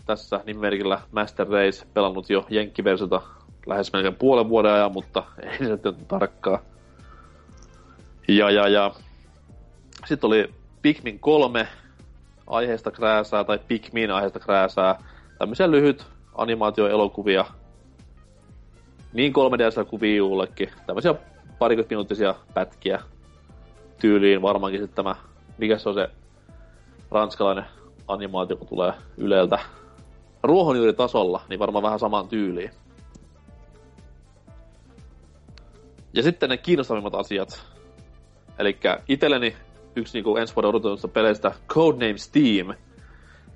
Tässä nimimerkillä Master Race pelannut jo Jenkkiversiota lähes melkein puolen vuoden ajan, mutta ei se nyt tarkkaa. Ja, ja, ja. Sitten oli Pikmin 3 aiheesta krääsää, tai Pikmin aiheesta krääsää. Tämmöisiä lyhyt animaatioelokuvia. Niin 3DS kuin Wii Ullekin. Tämmöisiä parikymmentä minuuttisia pätkiä tyyliin varmaankin sitten tämä, mikä se on se ranskalainen animaatio, kun tulee Yleltä ruohonjuuritasolla, niin varmaan vähän samaan tyyliin. Ja sitten ne kiinnostavimmat asiat. Eli itselleni yksi niinku ensi vuoden odotetusta peleistä Codename Steam,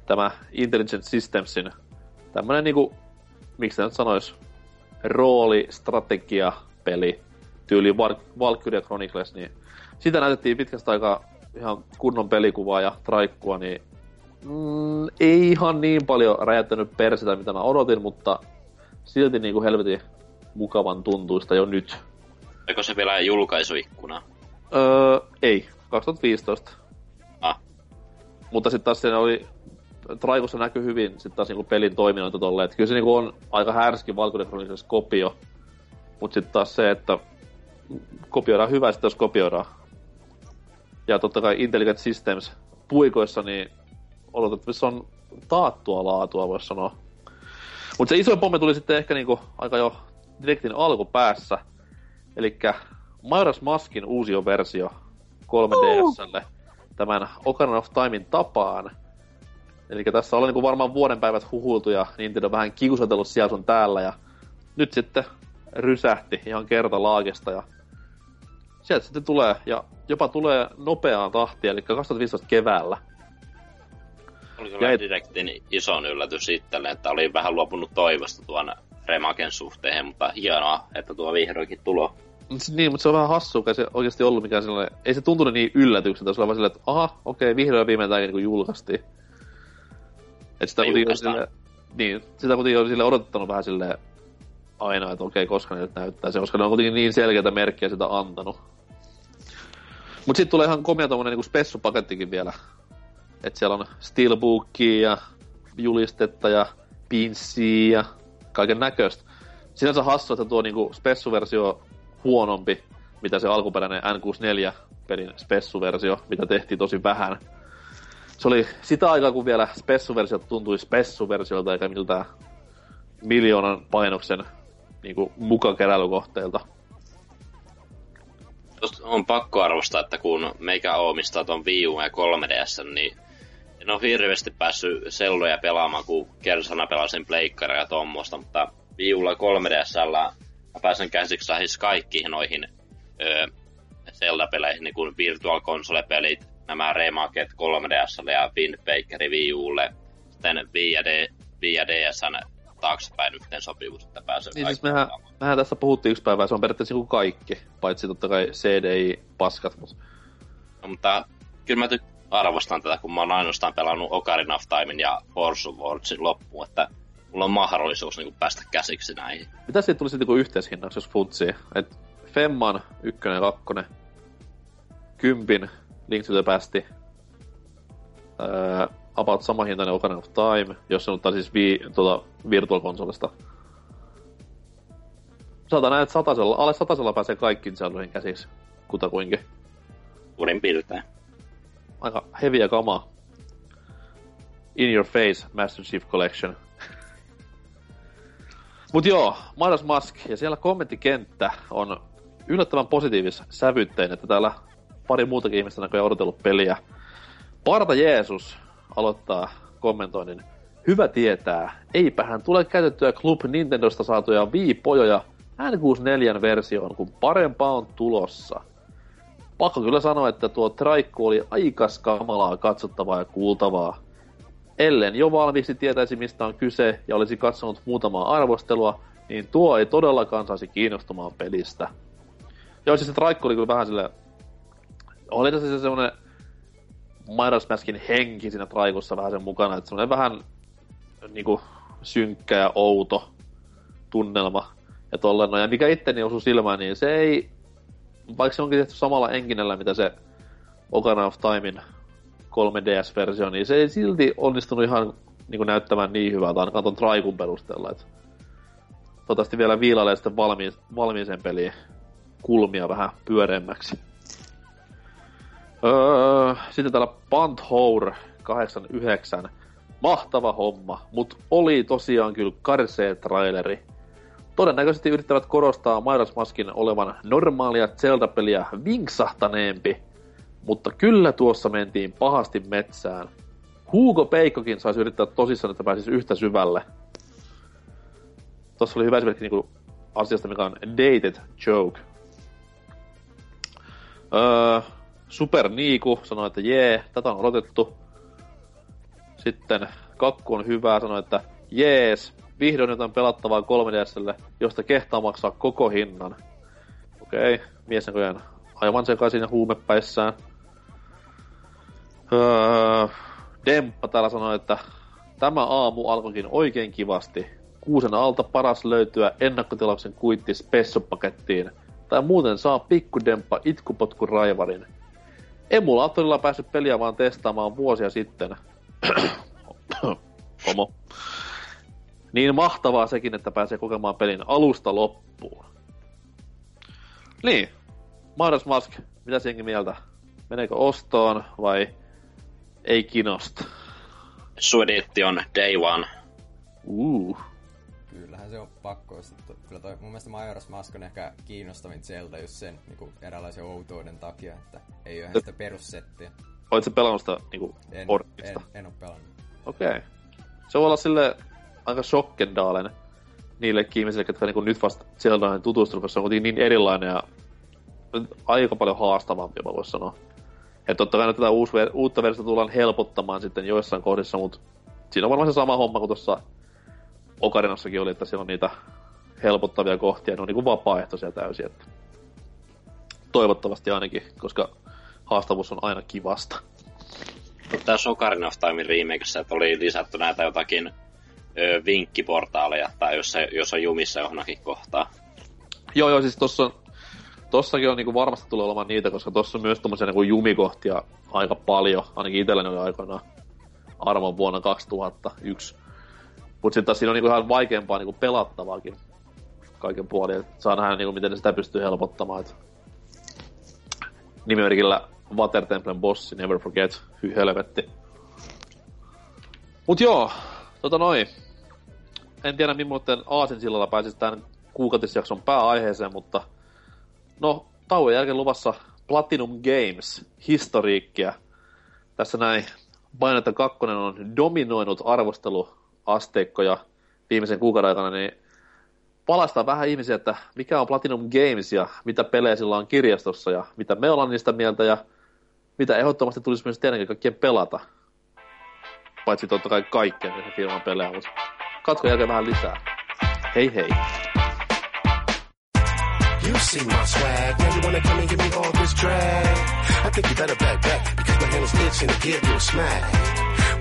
tämä Intelligent Systemsin tämmönen niinku, miksi nyt sanois, rooli, strategia, peli, tyyli Valkyria Chronicles, niin sitä näytettiin pitkästä aikaa ihan kunnon pelikuvaa ja traikkua, niin mm, ei ihan niin paljon räjättänyt persetä, mitä mä odotin, mutta silti niinku helvetin mukavan tuntuista jo nyt. Oliko se vielä julkaisuikkuna? Öö, ei. 2015. Ah. Mutta sitten taas siinä oli... Traikossa näkyy hyvin sitten taas niinku pelin toiminnoita tolleen. Kyllä se niinku on aika härski Valkyrie kopio. Mutta sitten taas se, että kopioidaan hyvä, sitten jos kopioidaan. Ja totta kai Intelligent Systems puikoissa, niin odotettavissa on taattua laatua, voisi sanoa. Mutta se iso pommi tuli sitten ehkä niinku aika jo direktin alkupäässä – Eli Majora's Maskin uusi versio 3DSlle tämän Ocarina of Timein tapaan. Eli tässä on niin varmaan vuoden päivät huhuiltu ja Nintendo vähän kiusatellut siellä sun täällä ja nyt sitten rysähti ihan kerta laagesta ja sieltä sitten tulee ja jopa tulee nopeaan tahtiin, eli 2015 keväällä. Oli kyllä et... Directin ison yllätys itselle, että oli vähän luopunut toivosta tuon Remaken suhteen, mutta hienoa, että tuo vihdoinkin tulo. Niin, mutta se on vähän hassua, ei se oikeasti ollut mikään sellainen, ei se tuntunut niin yllätykseltä, se oli vaan silleen, että aha, okei, okay, vihdoin viimein tämä niin julkaistiin. Et sitä kuitenkin sille, niin, sitä kuitenkin oli sille odottanut vähän silleen aina, että okei, okay, koska ne nyt näyttää se, koska ne on kuitenkin niin selkeitä merkkejä sitä antanut. Mut sitten tulee ihan komea tommonen niinku spessupakettikin vielä. että siellä on steelbookia ja julistetta ja pinssiä ja kaiken näköistä. Sinänsä hassu, että tuo niinku spessuversio huonompi, mitä se alkuperäinen N64-pelin spessuversio, mitä tehtiin tosi vähän. Se oli sitä aikaa, kun vielä spessuversiot tuntui spessuversiolta eikä miltään miljoonan painoksen niinku mukakeräilykohteilta. Tosta on pakko arvostaa, että kun meikä omistaa ton Wii U ja 3DS, niin en ole hirveästi päässyt selloja pelaamaan, kun kersana pelasin pleikkaria ja tuommoista, mutta Wii Ulla 3DSllä mä pääsen käsiksi lähes kaikkiin noihin öö, Zelda-peleihin, niin kuin Virtual Console-pelit, nämä remaket 3DSlle ja Wind Baker Wii Ulle, sitten Wii ja, D, Wii ja DSn taaksepäin yhteen sopivuus, että pääsee niin siis mehän, mehän, tässä puhuttiin yksi päivä, se on periaatteessa kuin kaikki, paitsi totta kai CDI-paskat. Mutta... No, mutta kyllä mä ty- arvostan tätä, kun mä oon ainoastaan pelannut Ocarina of Timein ja Force Wardsin loppuun, että mulla on mahdollisuus niin päästä käsiksi näihin. Mitä siitä tulisi niin yhteishinnaksi, jos futsii? Et Femman ykkönen kakkonen, kympin Link to the Pasti, öö, about sama hintainen Ocarina of Time, jos se on siis vi, tuota, Virtual Consolesta. Saatan näin, että satasella, alle satasella pääsee kaikkiin sisältöihin käsiksi, kutakuinkin. Suurin piirtein. Aika heviä kamaa. In your face, Master Chief Collection. Mut joo, Midas Mask, ja siellä kommenttikenttä on yllättävän positiivis sävyttein, että täällä pari muutakin ihmistä näköjään odotellut peliä. Parta Jeesus aloittaa kommentoinnin. Hyvä tietää, eipähän tule käytettyä Club Nintendosta saatuja viipojoja N64-versioon, kun parempaa on tulossa. Pakko kyllä sanoa, että tuo traikku oli aika kamalaa katsottavaa ja kuultavaa. Ellen jo valmiiksi tietäisi, mistä on kyse ja olisi katsonut muutamaa arvostelua, niin tuo ei todellakaan saisi kiinnostumaan pelistä. Joo, siis se traikku oli kyllä vähän sille... Oli tässä se semmonen Midas henki siinä traikussa vähän sen mukana, että semmonen vähän niinku synkkä ja outo tunnelma ja tolleen. No, ja mikä itteni osui silmään, niin se ei, vaikka se onkin tehty samalla enginellä, mitä se Ocarina of Timein 3DS-versio, niin se ei silti onnistunut ihan niin kuin näyttämään niin hyvältä, ainakaan ton Traikun perusteella. Et toivottavasti vielä viilailee sitten valmiin, valmiiseen peliin kulmia vähän pyöreämmäksi. Öö, sitten täällä Panthour 89. Mahtava homma, mut oli tosiaan kyllä karsee traileri. Todennäköisesti yrittävät korostaa Midas Maskin olevan normaalia Zelda-peliä vinksahtaneempi, mutta kyllä tuossa mentiin pahasti metsään. Hugo Peikkokin saisi yrittää tosissaan, että pääsisi yhtä syvälle. Tuossa oli hyvä esimerkki niinku asiasta, mikä on dated joke. Öö, Super Niiku sanoi, että jee, tätä on odotettu. Sitten Kakku on hyvä, sanoi, että jees, vihdoin jotain pelattavaa 3DSlle, josta kehtaa maksaa koko hinnan. Okei, okay, mies näköjään aivan sekaisin ja huumepäissään. Öö, Demppa täällä sanoi, että tämä aamu alkoikin oikein kivasti. Kuusen alta paras löytyä ennakkotilauksen kuitti spessopakettiin. Tai muuten saa pikkudemppa itkupotku raivarin. Emulaattorilla päässyt peliä vaan testaamaan vuosia sitten. Homo. Niin mahtavaa sekin, että pääsee kokemaan pelin alusta loppuun. Niin. Midas Mask, mitä senkin mieltä? Meneekö ostoon vai ei kinosta? Suedetti on day one. Uh. Kyllähän se on pakko. Kyllä toi, mun mielestä Majora's Mask on ehkä kiinnostavin Zelda just sen niin eräänlaisen outouden takia, että ei ole sitä perussettiä. Oletko pelannut sitä niinku en, en, en ole pelannut. Okei. Okay. Se voi olla sille aika shokkendaalen niille ihmisille, jotka niinku nyt vasta Zeldaan tutustunut, se on kuitenkin niin erilainen ja aika paljon haastavampi, mä voisi sanoa. Että totta kai tätä uus, uutta versiota tullaan helpottamaan sitten joissain kohdissa, mutta siinä on varmaan se sama homma kuin tuossa Okarinassakin oli, että siellä on niitä helpottavia kohtia, ne on niinku vapaaehtoisia täysin, että toivottavasti ainakin, koska haastavuus on aina kivasta. Tässä Ocarina of Time remakeissa, että oli lisätty näitä jotakin ö, vinkkiportaaleja, tai jos, jos on jumissa johonkin kohtaa. Joo, joo, siis tossa tossakin on niinku varmasti tulee olemaan niitä, koska tossa on myös tommosia niinku jumikohtia aika paljon, ainakin itselläni oli aikoinaan arvon vuonna 2001. Mutta sitten siinä on niinku ihan vaikeampaa niinku pelattavaakin kaiken puolin. Et saa nähdä niinku miten sitä pystyy helpottamaan. Et nimimerkillä Water Templen bossi, Never Forget, hy helvetti. Mut joo, tota noin. en tiedä millainen Aasin sillalla pääsisi tämän kuukautisjakson pääaiheeseen, mutta no, tauon jälkeen luvassa Platinum Games historiikkia. Tässä näin Bayonetta 2 on dominoinut arvosteluasteikkoja viimeisen kuukauden aikana, niin palastaa vähän ihmisiä, että mikä on Platinum Games ja mitä pelejä sillä on kirjastossa ja mitä me ollaan niistä mieltä ja mitä ehdottomasti tulisi myös teidänkin kaikkien pelata. Paitsi totta kai kaikkea se firman pelejä, mutta katso jälkeen vähän lisää. Hei hei! You see my swag, now you wanna come and give me all this drag. I think you better back back, because my hand is itching to give you a smack.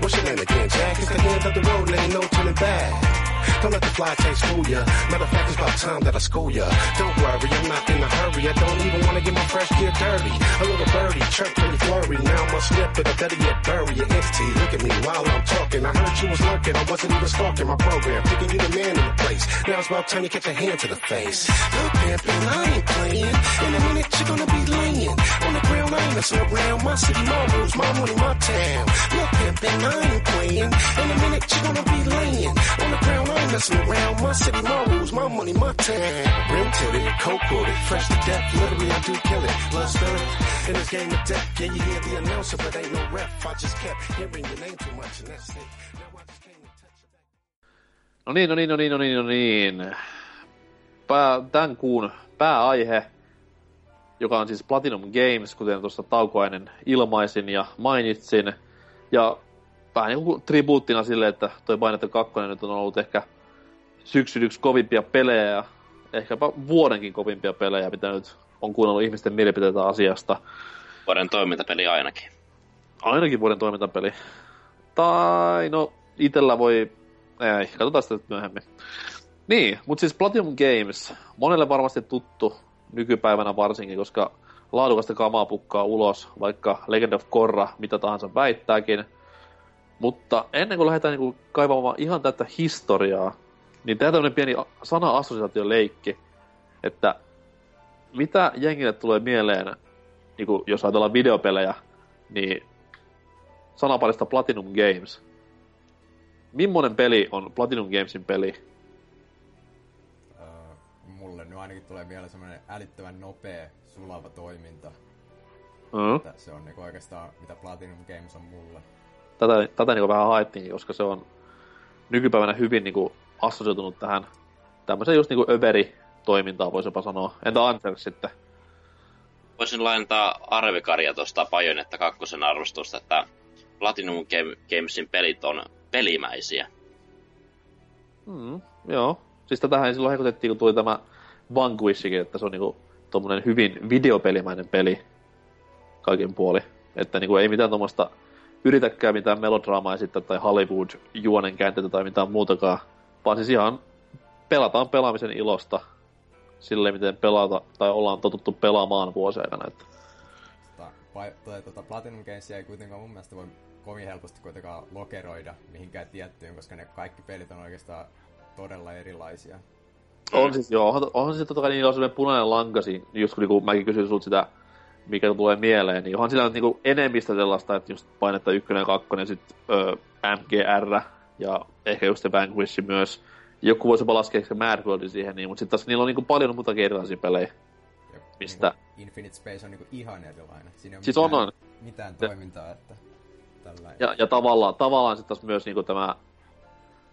What's your name again, Jack? It's the end of the road, there ain't no turning back. Don't let the fly taste fool ya. Matter of fact, it's about time that I school ya. Don't worry, I'm not in a hurry. I don't even wanna get my fresh gear dirty. A little birdie, chirp pretty flurry. Now I'm a slip, but I better yet bury your entity. Look at me while I'm talking. I heard you was lurking. I wasn't even stalking my program. Thinking you the man in the place. Now it's about time you get your hand to the face. Look, pimpin', I ain't playing. In a minute, you're gonna be laying. On the ground, I ain't messing around. My city, my rules, my money, my town. Look, pimpin', I ain't playing. In a minute, you're gonna be laying. On the ground, I ain't messing around. My city, my rules, my money, my time. Real titty, cold coated, fresh to death. Literally, I do kill it. Blood spilling in this game of death. Yeah, you hear the announcer, but ain't no ref. I just kept hearing your name too much, and that's it. No niin, no niin, no niin, no niin, no niin. Pää, tämän kuun pääaihe, joka on siis Platinum Games, kuten tuossa taukoainen ilmaisin ja mainitsin. Ja vähän niin kuin tribuuttina sille, että toi Bayonetta 2 nyt on ollut ehkä syksyn yksi kovimpia pelejä ja ehkäpä vuodenkin kovimpia pelejä, mitä nyt on kuunnellut ihmisten mielipiteitä asiasta. Vuoden toimintapeli ainakin. Ainakin vuoden toimintapeli. Tai no, itellä voi... Ei, katsotaan sitä myöhemmin. Niin, mutta siis Platinum Games, monelle varmasti tuttu nykypäivänä varsinkin, koska laadukasta kamaa pukkaa ulos, vaikka Legend of Korra mitä tahansa väittääkin. Mutta ennen kuin lähdetään niin kaivamaan ihan tätä historiaa, niin tämä tämmöinen pieni sana-assosiaatioleikki, että mitä jengille tulee mieleen, niin kuin jos ajatellaan videopelejä, niin sanaparista Platinum Games. Mimmonen peli on Platinum Gamesin peli? Öö, mulle nyt ainakin tulee vielä semmoinen älyttömän nopea, sulava toiminta. Mm. Se on niinku oikeastaan, mitä Platinum Games on mulle. Tätä, tätä niinku vähän haettiin, koska se on nykypäivänä hyvin niinku assosioitunut tähän tämmöiseen just niinku överi toimintaa, voisi jopa sanoa. Entä Anders sitten? Voisin laajentaa arvikaria tuosta Bajonetta kakkosen arvostusta, että Platinum Gamesin pelit on pelimäisiä. Mm, joo. Siis tätähän silloin hekutettiin, kun tuli tämä Vanquishikin, että se on niinku tommonen hyvin videopelimäinen peli kaiken puoli. Että niinku ei mitään tuommoista yritäkään mitään melodraamaa esittää tai Hollywood-juonen käänteitä tai mitään muutakaan vaan siis ihan pelataan pelaamisen ilosta silleen, miten pelata, tai ollaan totuttu pelaamaan vuosien aikana. Että... Tota, toi, tota Platinum Games ei kuitenkaan mun mielestä voi kovin helposti kuitenkaan lokeroida mihinkään tiettyyn, koska ne kaikki pelit on oikeastaan todella erilaisia. On siis joo, onhan, onhan se totta kai niin on punainen lankasi, just kun niinku mäkin kysyin sulta sitä, mikä tulee mieleen, niin onhan sillä niinku enemmistä sellaista, että just painetta ykkönen ja kakkonen, sit ö, MGR, ja ehkä just se Vanquish myös. Joku voisi jopa laskea ehkä Mad Worldin siihen, niin, mutta sitten taas niillä on niin paljon muuta erilaisia pelejä. Mistä... Niin Infinite Space on niin ihan erilainen. Siinä ei siis mitään, on, on. mitään toimintaa, että tällainen. Ja, ja tavallaan, tavallaan sitten taas myös niin tämä,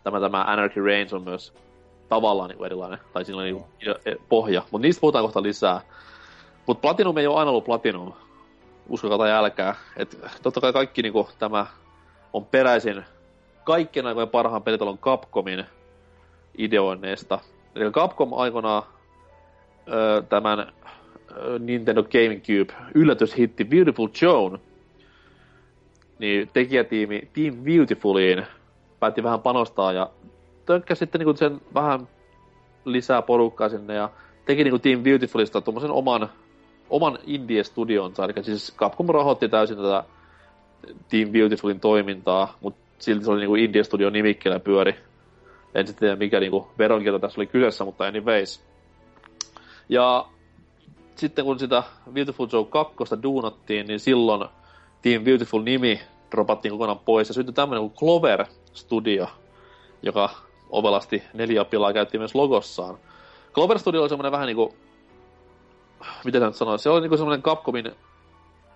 tämä, tämä Anarchy Reigns on myös tavallaan niin erilainen. Tai siinä on niin e, pohja. Mutta niistä puhutaan kohta lisää. Mutta Platinum ei ole aina ollut Platinum. Uskokaa tai älkää. Et totta kai kaikki niin kuin, tämä on peräisin kaikkien aikojen parhaan pelitalon Capcomin ideoinneista. Eli Capcom aikoinaan ö, tämän ö, Nintendo GameCube yllätyshitti Beautiful Joan, niin tekijätiimi Team Beautifuliin päätti vähän panostaa ja tökkäsi sitten niinku sen vähän lisää porukkaa sinne ja teki niinku Team Beautifulista tuommoisen oman, oman indie-studionsa, eli siis Capcom rahoitti täysin tätä Team Beautifulin toimintaa, mutta silti se oli niinku Indie Studio nimikkeellä pyöri. En sitten tiedä mikä niinku veronkierto tässä oli kyseessä, mutta anyways. Ja sitten kun sitä Beautiful Joe 2 duunattiin, niin silloin Team Beautiful nimi dropattiin kokonaan pois ja syntyi tämmönen kuin Clover Studio, joka ovelasti neljä pilaa käytti myös logossaan. Clover Studio oli semmoinen vähän niinku, miten nyt sanoisi, se oli niinku semmoinen Capcomin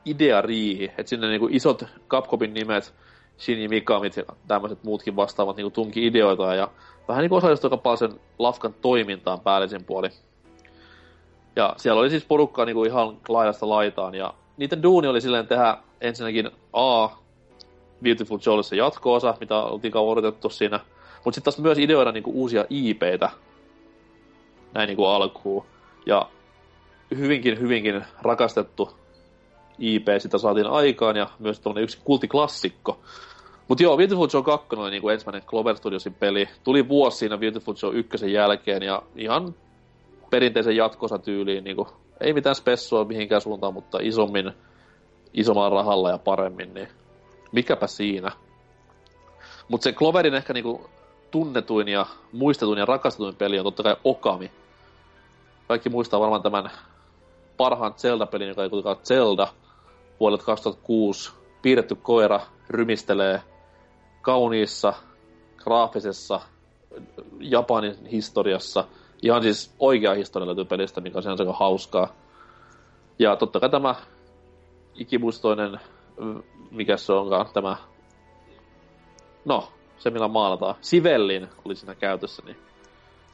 ideariihi, että sinne niinku isot Capcomin nimet, Shinji Mikamit ja tämmöiset muutkin vastaavat niinku tunki ideoita ja vähän niinku osallistui aika paljon sen lafkan toimintaan päällisin puoli. Ja siellä oli siis porukkaa niinku ihan laidasta laitaan ja niiden duuni oli silleen tehdä ensinnäkin A, Beautiful Joelissa jatko-osa, mitä oltiin kauan odotettu siinä, mutta sitten taas myös ideoida niinku uusia IPitä näin niinku alkuun. Ja hyvinkin, hyvinkin rakastettu IP sitä saatiin aikaan ja myös tämmönen yksi kultiklassikko. Mutta joo, Beautiful Joe 2 oli niinku ensimmäinen Clover Studiosin peli. Tuli vuosi siinä Beautiful Joe 1 jälkeen ja ihan perinteisen jatkosa tyyliin. Niinku, ei mitään spessua mihinkään suuntaan, mutta isommin, isommalla rahalla ja paremmin, niin mikäpä siinä. Mutta se Cloverin ehkä niinku tunnetuin ja muistetuin ja rakastetuin peli on totta kai Okami. Kaikki muistaa varmaan tämän parhaan Zelda-pelin, joka ei kuitenkaan Zelda, vuodelta 2006. Piirretty koira rymistelee kauniissa, graafisessa Japanin historiassa. Ihan siis oikea historia löytyy pelistä, mikä on aika hauskaa. Ja totta kai tämä ikimuistoinen, mikä se onkaan, tämä, no, se millä maalataan, Sivellin oli siinä käytössä, niin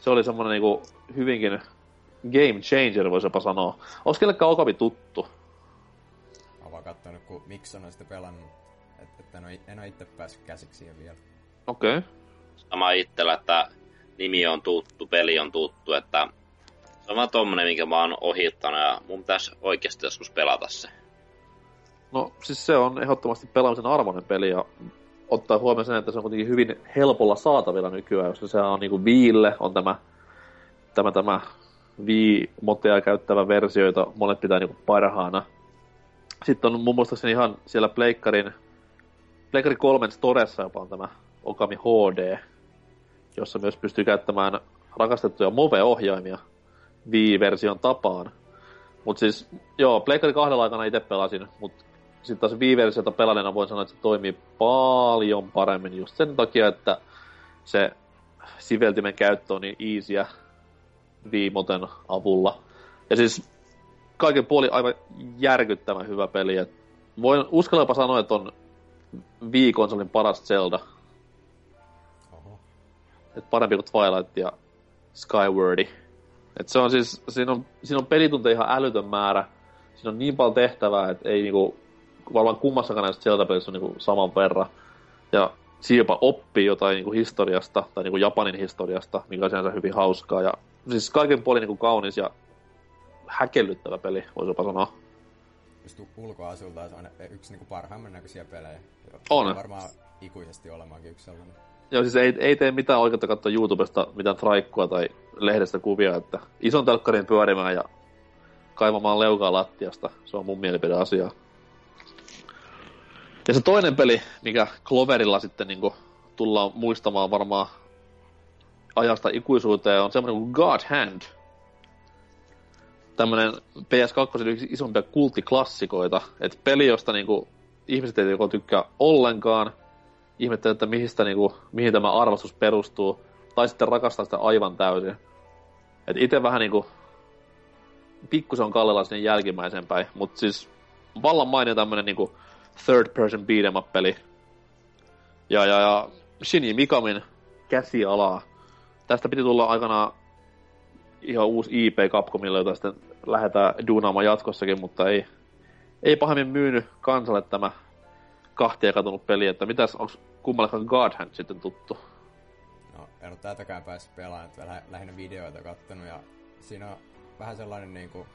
se oli semmoinen niinku hyvinkin game changer, voisi jopa sanoa. Onko kellekään Okavi tuttu? Mä vaan kattonut, kun Mikson on sitä pelannut, että et en, ole, en ole itse päässyt käsiksi siihen vielä. Okei. Okay. Sama itsellä, että nimi on tuttu, peli on tuttu, että se on vaan tommonen, minkä mä oon ohittanut ja mun pitäisi oikeasti joskus pelata se. No siis se on ehdottomasti pelaamisen arvoinen peli ja ottaa huomioon sen, että se on kuitenkin hyvin helpolla saatavilla nykyään, koska se on niinku Viille on tämä, tämä, tämä Wii-motea käyttävä versio, jota monet pitää niinku parhaana. Sitten on mun muistaakseni ihan siellä Pleikkarin, Pleikkarin kolmen Storessa jopa on tämä Okami HD, jossa myös pystyy käyttämään rakastettuja Move-ohjaimia Wii-version tapaan. Mut siis, joo, Pleikkarin kahdella aikana itse pelasin, mut sitten taas Wii-versiota pelanneena voin sanoa, että se toimii paljon paremmin just sen takia, että se siveltimen käyttö on niin easyä viimoten avulla. Ja siis kaiken puoli aivan järkyttävän hyvä peli. Et voin uskallapa sanoa, että on Wii-konsolin paras Zelda. Oho. Et parempi kuin Twilight ja Skywardi. Et se on siis, siinä on, siinä on pelitunteja ihan älytön määrä. Siinä on niin paljon tehtävää, että ei niinku, varmaan kummassakaan näistä Zelda-pelissä on niinku saman verran. Ja siinä jopa oppii jotain niinku historiasta, tai niinku Japanin historiasta, mikä on sinänsä hyvin hauskaa. Ja siis kaiken puolin niin kaunis ja häkellyttävä peli, voisi jopa sanoa. Just ulkoasulta on yksi niin parhaimman näköisiä pelejä. On. Varmaan ikuisesti olemaankin yksi sellainen. Joo, siis ei, ei tee mitään oikeutta katsoa YouTubesta mitään traikkua tai lehdestä kuvia, että ison telkkarin pyörimään ja kaivamaan leukaa lattiasta. Se on mun mielipide asia. Ja se toinen peli, mikä Cloverilla sitten niin tullaan muistamaan varmaan ajasta ikuisuuteen on semmoinen kuin God Hand. Tämmönen PS2 yksi isompia kulttiklassikoita. Että peli, josta niinku ihmiset ei joko tykkää ollenkaan, ihmettelee, että mihin, sitä, niinku, mihin tämä arvostus perustuu, tai sitten rakastaa sitä aivan täysin. Et itse vähän niinku pikkusen on kallella sinne jälkimmäisen päin, mutta siis vallan mainio tämmönen niinku third person beat'em up peli. Ja, ja, ja Shinji Mikamin käsialaa tästä piti tulla aikanaan ihan uusi IP Capcomille, jota sitten lähdetään duunaamaan jatkossakin, mutta ei, ei pahemmin myynyt kansalle tämä kahtia katunut peli, että mitäs, onko kummallekaan God Hand sitten tuttu? No, en ole tätäkään päässyt pelaamaan, lä- lähinnä videoita kattonut ja siinä on vähän sellainen niinku,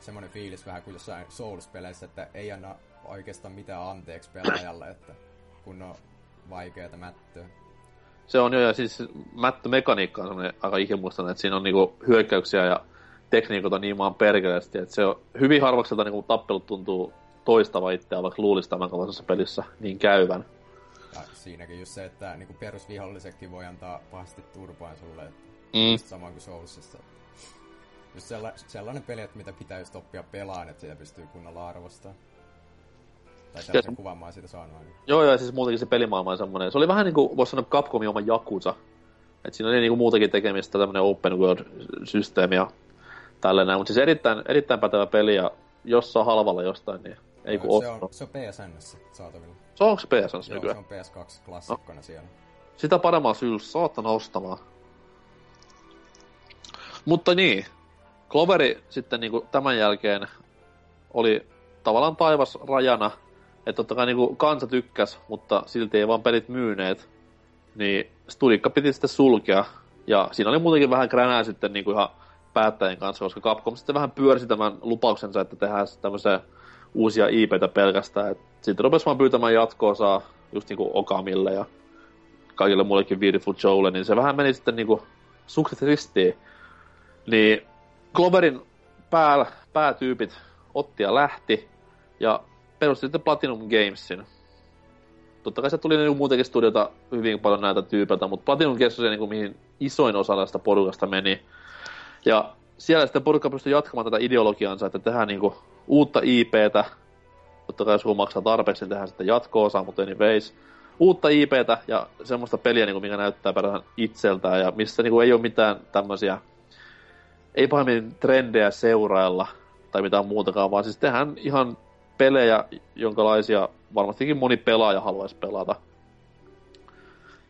semmoinen fiilis vähän kuin jossain Souls-peleissä, että ei anna oikeastaan mitään anteeksi pelaajalle, että kun on vaikeata mättöä. Se on jo, ja siis mättömekaniikka on semmoinen aika ikimuistainen, että siinä on niinku hyökkäyksiä ja tekniikot on niin maan perkeleesti, että se on hyvin harvakselta niinku tappelut tuntuu toistava itseä, vaikka luulisi tämän kaltaisessa pelissä niin käyvän. Ja siinäkin just se, että niinku perusvihollisetkin voi antaa pahasti turpaan sulle, että mm. sama kuin Soulsissa. Just sella- sellainen peli, että mitä pitää just oppia pelaan, että sitä pystyy kunnolla arvostamaan. Tai tällaisen kuvan mä oon siitä saanut aina. Joo, joo, siis muutenkin se pelimaailma on semmoinen. Se oli vähän niinku, voisi sanoa Capcomin oma Jakusa. Et siinä oli niinku muutakin tekemistä, tämmönen open world-systeemi ja tällainen. Mutta siis erittäin, erittäin pätevä peli ja jos saa halvalla jostain, niin ei kun se on, se on PSN saatavilla. Se onko se PSN Joo, nykyään? se on PS2 klassikkona no. siellä. Sitä paremmalla syyllä saatana ostamaan. Mutta niin, Cloveri sitten niinku tämän jälkeen oli tavallaan taivas rajana, että totta kai niinku kansa tykkäs, mutta silti ei vaan pelit myyneet. Niin Studikka piti sitten sulkea, ja siinä oli muutenkin vähän kränää sitten niinku ihan päättäjien kanssa, koska Capcom sitten vähän pyörsi tämän lupauksensa, että tehdään tämmöisiä uusia IPtä pelkästään. Et sitten rupesi vaan pyytämään jatkoa just niinku Okamille ja kaikille muillekin Beautiful Joelle, niin se vähän meni sitten niinku sukset ristiin. Niin Cloverin pää, päätyypit otti ja lähti ja perusti sitten Platinum Gamesin. Totta kai se tuli niinku muutenkin studiota hyvin paljon näitä tyypeiltä, mutta Platinum Games on se, niinku, mihin isoin osa tästä porukasta meni. Ja siellä sitten porukka pystyi jatkamaan tätä ideologiansa, että tehdään niinku uutta IPtä. Totta kai jos maksaa tarpeeksi, niin tehdään sitten jatko-osa, mutta anyways. Uutta IPtä ja semmoista peliä, niinku, mikä näyttää perään itseltään ja missä niinku, ei ole mitään tämmöisiä ei pahemmin trendejä seurailla tai mitään muutakaan, vaan siis tehdään ihan pelejä, jonkalaisia varmastikin moni pelaaja haluaisi pelata.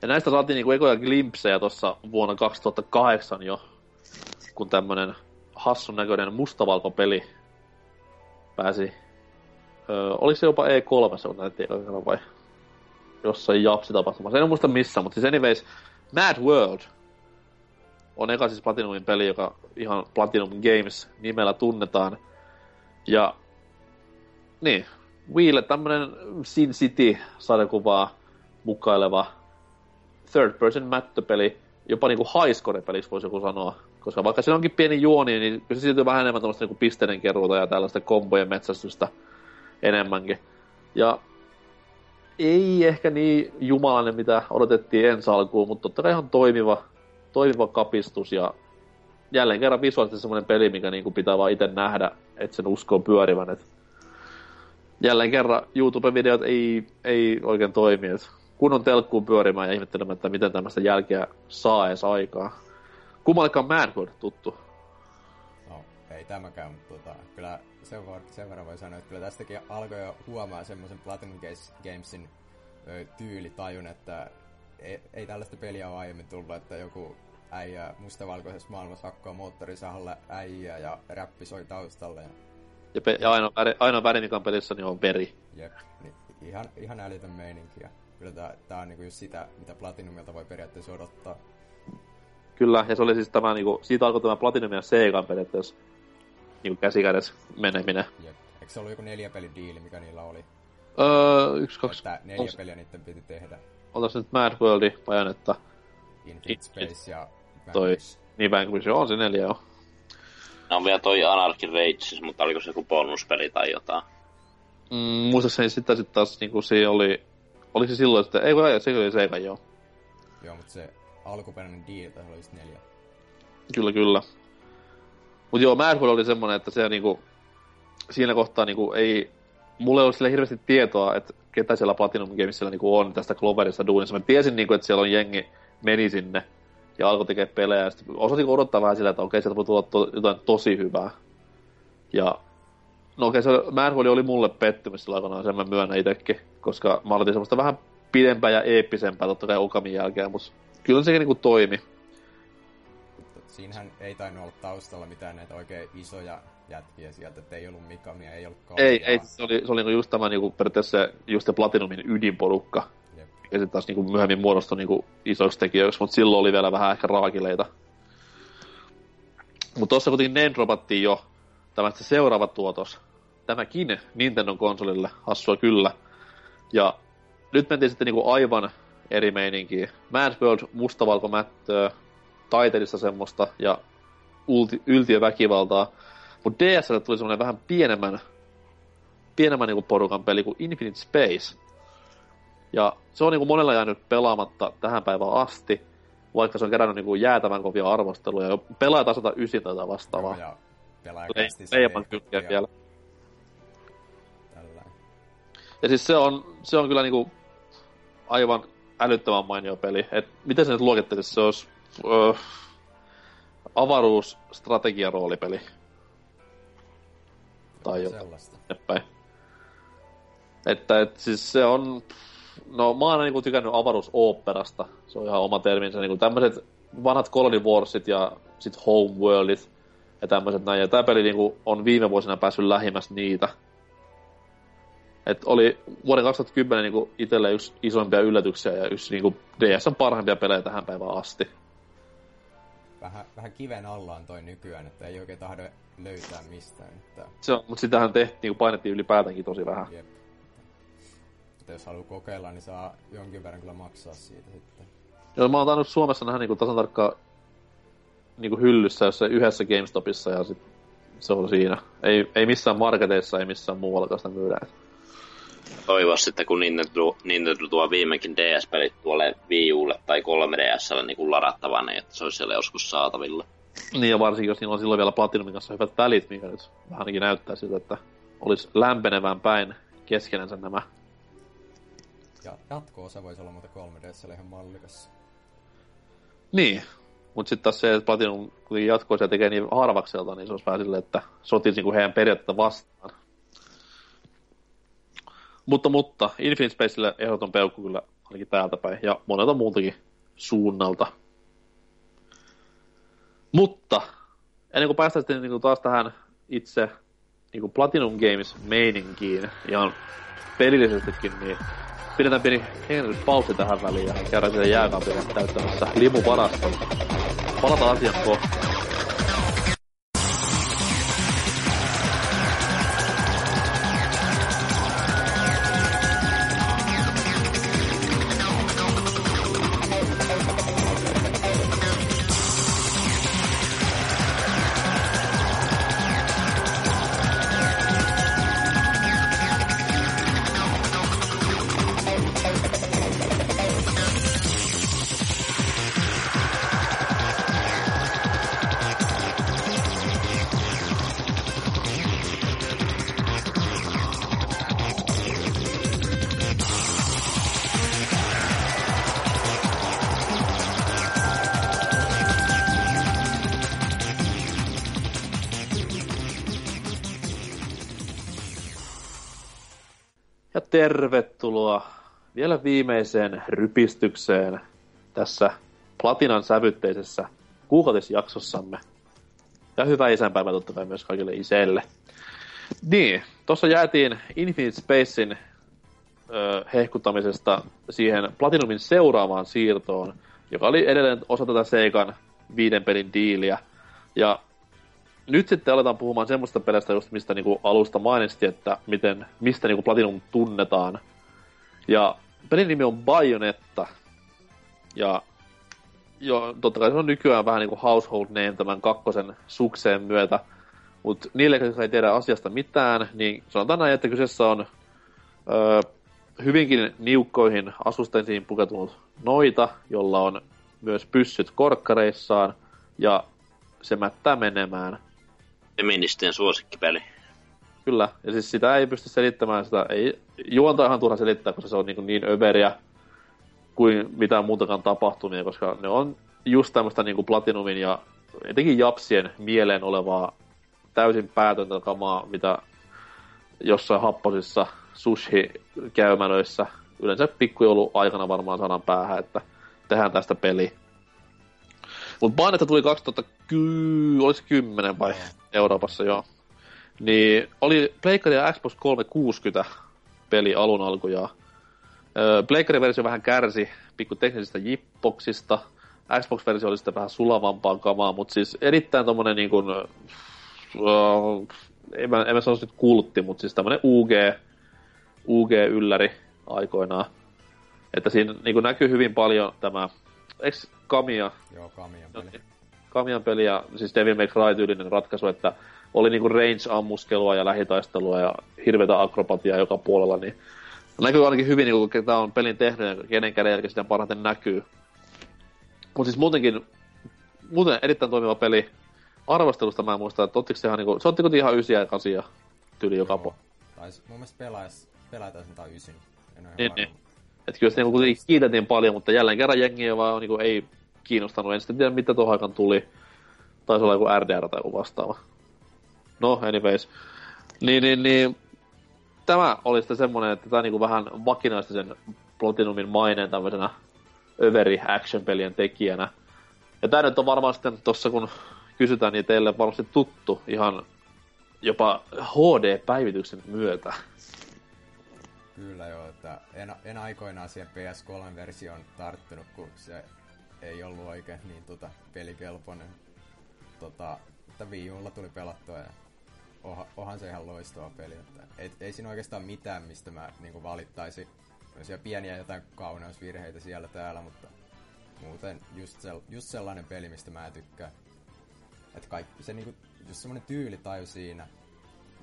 Ja näistä saatiin niinku ekoja glimpsejä tuossa vuonna 2008 jo, kun tämmönen hassun näköinen mustavalkopeli pääsi... Öö, oliko se jopa E3, se on näytti vai jossain japsitapahtumassa. En muista missä, mutta siis anyways, Mad World on eka siis Platinumin peli, joka ihan Platinum Games nimellä tunnetaan. Ja niin, Wiille tämmönen Sin City-sarjakuvaa mukaileva third person mättöpeli, jopa niinku highscore-peliksi voisi joku sanoa. Koska vaikka siinä onkin pieni juoni, niin se silti vähän enemmän tämmöistä niinku pisteiden keruuta ja tällaista kombojen metsästystä enemmänkin. Ja ei ehkä niin jumalainen, mitä odotettiin ensi alkuun, mutta totta kai ihan toimiva, toimiva kapistus ja jälleen kerran visuaalisesti semmoinen peli, mikä niinku pitää vaan itse nähdä, että sen uskoo pyörivän. Et jälleen kerran YouTube-videot ei, ei oikein toimi. Et kun telkkuun pyörimään ja ihmettelemään, että miten tämmöistä jälkeä saa edes aikaa. Kummallekaan Manhood tuttu? No, ei tämäkään, mutta tota, kyllä sen, var, sen verran voi sanoa, että kyllä tästäkin alkoi jo huomaa semmoisen Platinum Gamesin ö, tyylitajun, että ei, ei tällaista peliä ole aiemmin tullut, että joku äijä mustavalkoisessa maailmassa hakkaa moottorisahalle äijä ja räppi soi taustalla. Ja, ja, pe- ja ainoa, väri, ainoa väri, mikä on pelissä, niin on veri. Jep, niin ihan, ihan älytön meininki. Ja kyllä tää, tää on niinku just sitä, mitä Platinumilta voi periaatteessa odottaa. Kyllä, ja se oli siis tämä, niinku, siitä alkoi tämä Platinum ja Sega periaatteessa niinku käsikädessä meneminen. Jep. Eikö se ollut joku neljä pelin diili, mikä niillä oli? Öö, yksi, kaksi... Että neljä Ols... peliä niiden piti tehdä. Otas nyt Mad Worldi, Bajonetta. Infinite Space ja toi, niin Vanquish, on se neljä jo. No on vielä toi Anarchy Rages, mutta oliko se joku bonuspeli tai jotain? Mm, muistaakseni sitä sitten taas niinku se oli... Oliko se silloin, että... Ei se oli Sega, joo. Joo, mutta se alkuperäinen deal oli sitten neljä. Kyllä, kyllä. Mut joo, Mad World oli semmonen, että se niinku... Siinä kohtaa niinku ei... Mulle ei ollut sille hirveästi tietoa, että ketä siellä Platinum Gamesilla niinku on tästä Cloverista duunissa. Mä tiesin niinku, että siellä on jengi meni sinne ja alkoi tekemään pelejä. Sitten osasin odottaa vähän sillä, että okei, sieltä voi tulla to, jotain tosi hyvää. Ja no okei, se Manhole oli mulle pettymys sillä aikanaan, sen mä myönnän itsekin, koska mä aloitin semmoista vähän pidempää ja eeppisempää totta kai Okamin jälkeen, mutta kyllä sekin niinku toimi. Siinähän ei tainnut olla taustalla mitään näitä oikein isoja jätkiä sieltä, että ei ollut Mikamia, ei ollut Kaljaa. Ei, ei, se oli, se oli niinku just tämä niinku periaatteessa just se Platinumin ydinporukka ja sitten taas niinku myöhemmin muodostui niinku isoiksi tekijöiksi, mutta silloin oli vielä vähän ehkä raakileita. Mutta tuossa kuitenkin name dropattiin jo tämä se seuraava tuotos. Tämäkin Nintendo konsolille, hassua kyllä. Ja nyt mentiin sitten niinku aivan eri meininkiin. Mad World, mustavalkomättöä, taiteellista semmoista ja ulti, yltiöväkivaltaa. Mutta DSL tuli semmoinen vähän pienemmän, pienemmän niinku porukan peli kuin Infinite Space. Ja se on niin kuin monella jäänyt pelaamatta tähän päivään asti, vaikka se on kerännyt niin kuin jäätävän kovia arvosteluja. Jo pelaaja 109 tai vastaavaa. Joo, ja kylkeä vielä. Tällainen. Ja siis se on, se on kyllä niinku aivan älyttömän mainio peli. Et miten se nyt luokittelisi? Se olisi öö, avaruusstrategiaroolipeli. Tai jotain. Sellaista. Eteenpäin. Että et, siis se on... No mä oon aina niinku tykännyt avaruusoopperasta. Se on ihan oma terminsä. Niinku tämmöiset vanhat Colony Warsit ja sit Homeworldit ja tämmöiset näin. Ja tää peli niinku on viime vuosina päässyt lähimmäs niitä. Et oli vuoden 2010 niinku itselle yksi isoimpia yllätyksiä ja yksi niinku DSn parhaimpia pelejä tähän päivään asti. Vähän, vähän kiven alla on toi nykyään, että ei oikein tahdo löytää mistään. Että, Se on, mutta sitähän tehtiin, niinku painettiin ylipäätänkin tosi vähän. jep. Mutta jos haluaa kokeilla, niin saa jonkin verran kyllä maksaa siitä sitten. Joo, mä oon tainnut Suomessa nähdä niinku tasan tarkkaan niinku hyllyssä jossain yhdessä GameStopissa ja sit se on siinä. Ei, ei missään marketeissa, ei missään muuallakaan sitä myydään. Toivois sitten, kun Nintendo, Nintendo tuo viimeinkin DS-pelit tuolle Wii Ulle tai 3DSlle niin ladattavana, niin että se olisi siellä joskus saatavilla. Niin ja varsinkin, jos niillä on silloin vielä Platinumin kanssa hyvät välit, mikä nyt vähän ainakin näyttää siltä, että olisi lämpenevään päin keskenänsä nämä. Ja jatko-osa voisi olla muuten 3DSlle ihan mallikas. Niin, mutta sitten taas se, että Platinum kun jatkoisia tekee niin harvakselta, niin se olisi vähän silleen, että sotisi niinku heidän periaatteita vastaan. Mutta, mutta Infinite Spacelle ehdoton peukku kyllä ainakin täältä päin ja monelta muultakin suunnalta. Mutta ennen kuin päästään sitten niin taas tähän itse niin Platinum Games meininkiin ihan pelillisestikin, niin pidetään pieni hengityspausi tähän väliin ja käydään siellä jääkaapilla täyttämässä limuvaraston. Palataan kohta. Tervetuloa vielä viimeiseen rypistykseen tässä Platinan sävytteisessä kuukautisjaksossamme. Ja hyvää isänpäivää totta kai myös kaikille iselle. Niin, tuossa jäätiin Infinite Spacein ö, hehkuttamisesta siihen Platinumin seuraavaan siirtoon, joka oli edelleen osa tätä Seikan viiden pelin diiliä. Ja nyt sitten aletaan puhumaan semmoista pelistä, just mistä niinku alusta mainitsin, että miten, mistä niinku Platinum tunnetaan. Ja pelin nimi on Bayonetta. Ja jo, totta kai se on nykyään vähän niinku household name tämän kakkosen sukseen myötä. Mutta niille, jotka ei tiedä asiasta mitään, niin sanotaan näin, että kyseessä on öö, hyvinkin niukkoihin asusteisiin pukeutunut noita, jolla on myös pyssyt korkkareissaan, ja se mättää menemään. Feministien suosikkipeli. Kyllä, ja siis sitä ei pysty selittämään, sitä ei juonta ihan turha selittää, koska se on niin, niin överiä kuin mitään muutakaan tapahtumia, koska ne on just tämmöistä niin Platinumin ja etenkin Japsien mieleen olevaa täysin päätöntä kamaa, mitä jossain happosissa sushi-käymälöissä yleensä pikkujoulu aikana varmaan sanan päähän, että tehdään tästä peli. Mutta Bayonetta tuli 2010, olisi 10 vai Euroopassa, joo. Niin oli Pleikkari ja Xbox 360 peli alun alkujaan. Öö, Pleikkari-versio vähän kärsi pikku teknisistä jippoksista. Xbox-versio oli sitten vähän sulavampaa kamaa, mutta siis erittäin tommonen niin kuin, öö, en mä, en mä sanoisi nyt kultti, mutta siis tämmönen UG, UG-ylläri aikoinaan. Että siinä niin kuin näkyy hyvin paljon tämä, eikö Kamia Joo, Kamian peli. niin. Kamian peli ja siis Devil May Cry-tyylinen ratkaisu, että oli niinku range-ammuskelua ja lähitaistelua ja hirveätä akrobatiaa joka puolella, niin näkyy ainakin hyvin, niinku, ketä on pelin tehnyt ja kenen kädenjälki sitä parhaiten näkyy. Mutta siis muutenkin, muuten erittäin toimiva peli. Arvostelusta mä en muista, että ottiko se ihan niinku, se otti kuitenkin ihan ysiä ja kasia tyyli joka po. Tais, mun mielestä pelais, pelataan jotain ysin. En ihan Niin, niin. Että kyllä se niinku kuitenkin kiitettiin paljon, mutta jälleen kerran jengi vaan niinku ei kiinnostanut. En sitten tiedä, mitä tuohon aikaan tuli. Taisi olla joku RDR tai joku vastaava. No, anyways. Niin, niin, niin. Tämä oli sitten semmonen, että tämä niinku vähän vakinaisti sen Platinumin maineen tämmöisenä överi action-pelien tekijänä. Ja tämä nyt on varmaan sitten tossa, kun kysytään, niin teille varmasti tuttu ihan jopa HD-päivityksen myötä. Kyllä joo, että en, en aikoinaan siihen PS3-versioon tarttunut, kun se ei ollut oikein niin tota, pelikelpoinen. Tota, että Wii Ulla tuli pelattua ja oha, onhan se ihan loistava peli. Että ei, ei siinä oikeastaan mitään, mistä mä niinku valittaisin. Siellä pieniä jotain kauneusvirheitä siellä täällä, mutta muuten just, sel, just sellainen peli, mistä mä tykkään. Että kaikki se niinku, just semmonen tyylitaju siinä,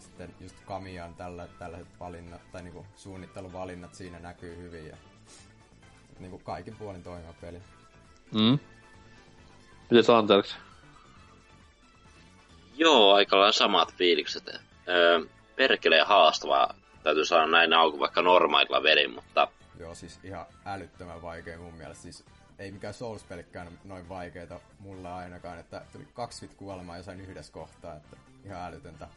sitten just Kamian tällä, tällaiset valinnat, tai niinku suunnitteluvalinnat siinä näkyy hyvin ja niinku kaikin puolin toimiva peli. Mm. Miten Santerks? Joo, aika lailla samat fiilikset. Öö, perkeleen haastavaa, täytyy sanoa näin alku vaikka normaalilla vedin, mutta... Joo, siis ihan älyttömän vaikea mun mielestä. Siis ei mikään Souls-pelikään noin vaikeita mulla ainakaan, että tuli kaksi kuolemaa jossain yhdessä kohtaa, että ihan älytöntä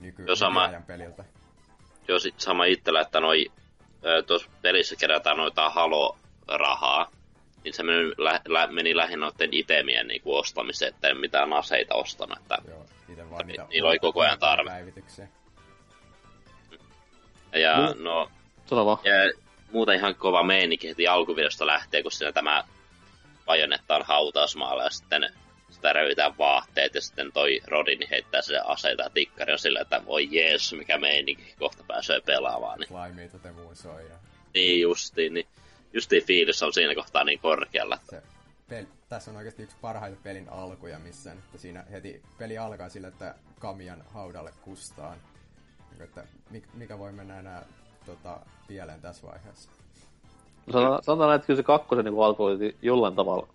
nyky- Joo, sama, peliltä. Joo, sit sama itsellä, että noi, tuossa pelissä kerätään noita halo-rahaa, niin se meni, lä, lä, meni lähinnä noiden itemien niin kuin ostamiseen, että en mitään aseita ostanut. Että, Joo, itse vaan niitä niillä oli koko ajan tarve. Ja no, Sano ja muuten ihan kova meininki heti alkuvideosta lähtee, kun siinä tämä Bajonetta on hautausmaalla ja sitten sitä röytää vaatteet ja sitten toi Rodin heittää se aseita ja tikkari on sillä, että voi jees, mikä meininki, kohta pääsee pelaamaan. Niin. Laimeita te soi. Ja... Niin justiin, niin justiin fiilis on siinä kohtaa niin korkealla. Se peli, tässä on oikeasti yksi parhaita pelin alkuja missä että siinä heti peli alkaa sillä, että Kamian haudalle kustaan. Että mikä voi mennä enää tota, pieleen tässä vaiheessa. Sanotaan, että kyllä se kakkosen niin alku oli jollain tavalla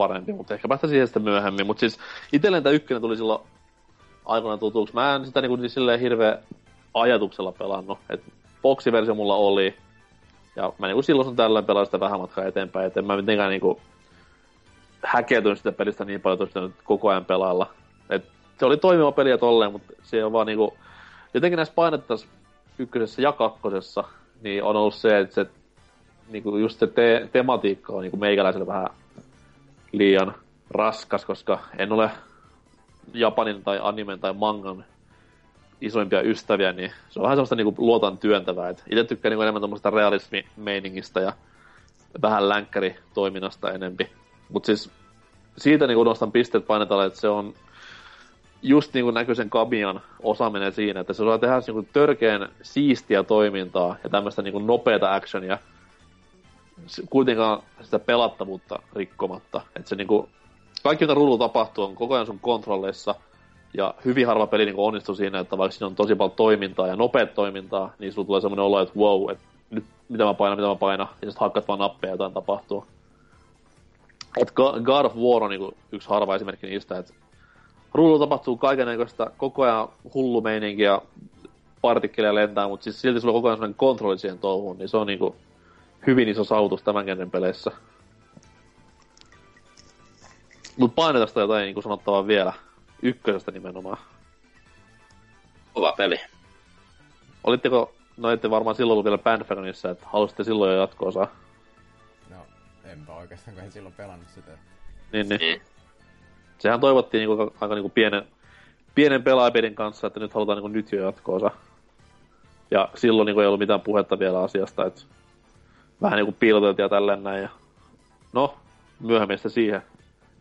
parempi, mutta ehkä päästä siihen sitten myöhemmin. Mutta siis itselleen tämä ykkönen tuli silloin aikoinaan tutuksi. Mä en sitä niin silleen hirveä ajatuksella pelannut. Et boksiversio mulla oli, ja mä niinku silloin tällöin pelaan sitä vähän matkaa eteenpäin, et en mä mitenkään niinku häkeytynyt sitä pelistä niin paljon, että nyt koko ajan pelailla. Et se oli toimiva peli ja tolleen, mutta se on vaan niinku, jotenkin näissä painettaisiin ykkösessä ja kakkosessa, niin on ollut se, että se, niinku just se te- tematiikka on niinku meikäläiselle vähän liian raskas, koska en ole Japanin tai animen tai mangan isoimpia ystäviä, niin se on vähän sellaista niinku luotan työntävää. itse tykkään niinku enemmän tuommoista realismi-meiningistä ja vähän länkkäri-toiminnasta enempi. Mutta siis siitä niinku nostan pisteet painetalle, että se on just niin kuin näkyy sen Kamian osaaminen siinä, että se osaa tehdä niin kuin törkeän siistiä toimintaa ja tämmöistä niin nopeata actionia, kuitenkaan sitä pelattavuutta rikkomatta. Että se niin kuin, kaikki mitä rullu tapahtuu on koko ajan sun kontrolleissa, ja hyvin harva peli niin onnistuu siinä, että vaikka siinä on tosi paljon toimintaa ja nopeat toimintaa, niin sulla tulee semmoinen olo, että wow, että nyt mitä mä painan, mitä mä painan, ja sitten hakkat vaan nappeja ja jotain tapahtuu. Et God of War on niin yksi harva esimerkki niistä, että rullu tapahtuu kaikenlaista koko ajan hullu meininki ja partikkeleja lentää, mutta siis silti sulla on koko ajan sellainen kontrolli siihen touhuun, niin se on niinku hyvin iso saavutus tämän kenen peleissä. Mut painetasta jotain niinku sanottavaa vielä. Ykkösestä nimenomaan. Kova peli. Olitteko, no ette varmaan silloin ollut vielä Bandfagonissa, että halusitte silloin jo jatko-osaa? No, enpä oikeastaan, kun en silloin pelannut sitä. Niin, niin. Mm sehän toivottiin niinku, aika niinku pienen, pienen pelaajapelin kanssa, että nyt halutaan niinku nyt jo jatkoosa. Ja silloin niinku ei ollut mitään puhetta vielä asiasta, että vähän niinku piiloteltiin ja tälleen näin. Ja... No, myöhemmin sitä siihen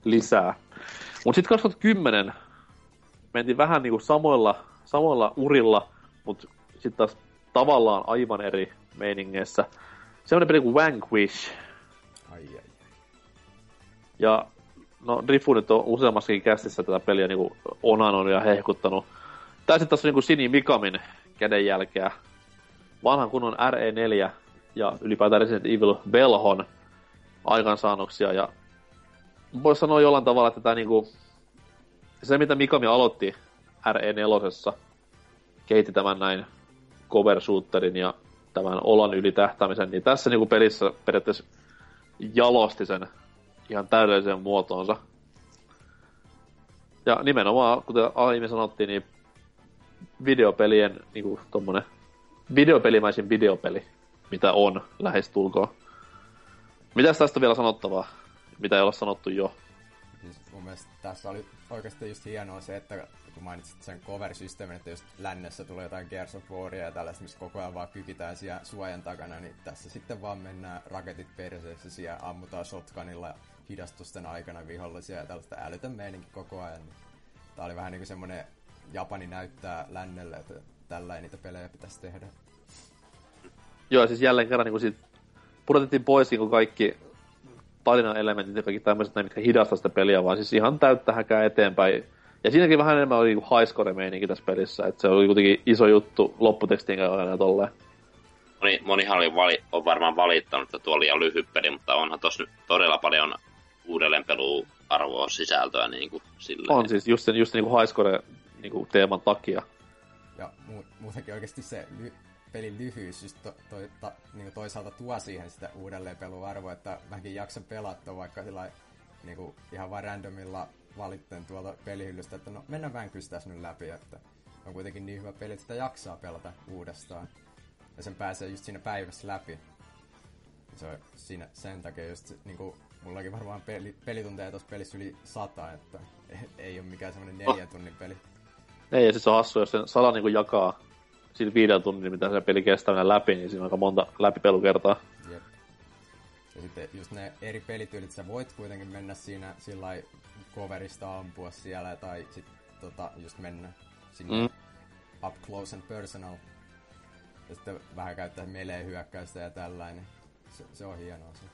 lisää. Mutta sitten 2010 mentiin vähän niinku samoilla, samoilla urilla, mutta sitten taas tavallaan aivan eri meiningeissä. Semmoinen peli kuin Vanquish. Ai, ai. Ja no Rifu nyt on useammassakin kästissä tätä peliä niinku onanut ja hehkuttanut. Tää sitten taas niinku Sini Mikamin kädenjälkeä. Vanhan kunnon RE4 ja ylipäätään Resident Evil Velhon aikansaannoksia ja voisi sanoa jollain tavalla, että tämä niinku, se mitä Mikami aloitti RE4, kehitti tämän näin cover shooterin ja tämän olan yli tähtäämisen, niin tässä niinku pelissä periaatteessa jalosti sen ihan täydelliseen muotoonsa. Ja nimenomaan, kuten aiemmin sanottiin, niin videopelien niinku tommonen videopelimäisin videopeli, mitä on lähestulkoon. Mitäs tästä vielä sanottavaa, mitä ei olla sanottu jo? Siis mun mielestä tässä oli oikeasti just hienoa se, että kun mainitsit sen cover-systeemin, että just lännessä tulee jotain Gears of Waria ja tällaista, missä koko ajan vaan kykitään siellä suojan takana, niin tässä sitten vaan mennään raketit perseessä siellä ammutaan shotgunilla hidastusten aikana vihollisia ja tällaista älytön meininki koko ajan. Tää oli vähän niinku semmonen Japani näyttää lännelle, että tällä niitä pelejä pitäisi tehdä. Joo, siis jälleen kerran niin siitä pudotettiin pois niin kaikki tarinan elementit ja kaikki tämmöiset, mitkä hidastaa sitä peliä, vaan siis ihan täyttä häkää eteenpäin. Ja siinäkin vähän enemmän oli niinku highscore meininki tässä pelissä, että se oli kuitenkin iso juttu lopputekstiin ja tolleen. Moni, monihan oli vali, on varmaan valittanut, että tuo oli liian lyhyt peli, mutta onhan tossa nyt todella paljon uudelleenpelu arvoa sisältöä niin kuin silleen. On siis just sen, just niin kuin highscore niin kuin teeman takia. Ja mu- muutenkin oikeasti se ly- pelin lyhyys just to, to, to, niin toisaalta tuo siihen sitä uudelleenpeluarvoa, että mäkin jaksan pelata vaikka sillä niin kuin ihan vain randomilla valitten tuolta pelihyllystä, että no mennään vänkystäs nyt läpi, että on kuitenkin niin hyvä peli, että sitä jaksaa pelata uudestaan. Ja sen pääsee just siinä päivässä läpi. Se on siinä sen takia just niin kuin, mullakin varmaan peli, pelitunteja tuossa pelissä yli sata, että ei ole mikään semmoinen neljä tunnin peli. Ei, ja siis se on hassu, jos sen sala niin jakaa sillä viiden tunnin, mitä se peli kestää läpi, niin siinä on aika monta läpipelukertaa. Jep. Ja sitten just ne eri pelityylit, sä voit kuitenkin mennä siinä sillä coverista ampua siellä, tai sitten tota, just mennä sinne mm. up close and personal. Ja sitten vähän käyttää melee hyökkäystä ja tällainen. Se, se on hienoa se.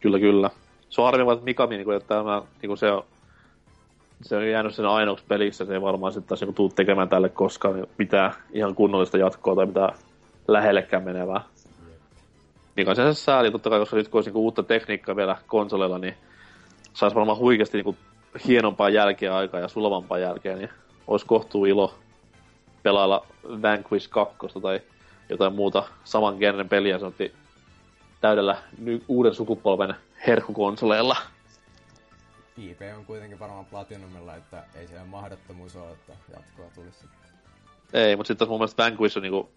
Kyllä, kyllä. Se on harmi, että Mikami, niin kuin, että tämä, niin kuin se on se on jäänyt sen ainoaksi peliksi, se ei varmaan sitten taas tuu tekemään tälle koskaan mitään ihan kunnollista jatkoa tai mitään lähellekään menevää. Niin on se sääli, totta kai, koska nyt kun olisi niin uutta tekniikkaa vielä konsoleilla, niin saisi varmaan huikeasti niin hienompaa jälkeä aikaa ja sulavampaa jälkeä, niin olisi kohtuu ilo pelailla Vanquish 2 tai jotain muuta saman genren peliä, sanottiin täydellä ny- uuden sukupolven herkkukonsoleilla. IP on kuitenkin varmaan Platinumilla, että ei se mahdottomuus ole, että jatkoa tulisi. Ei, mutta sitten mun mielestä Vanquish on niinku...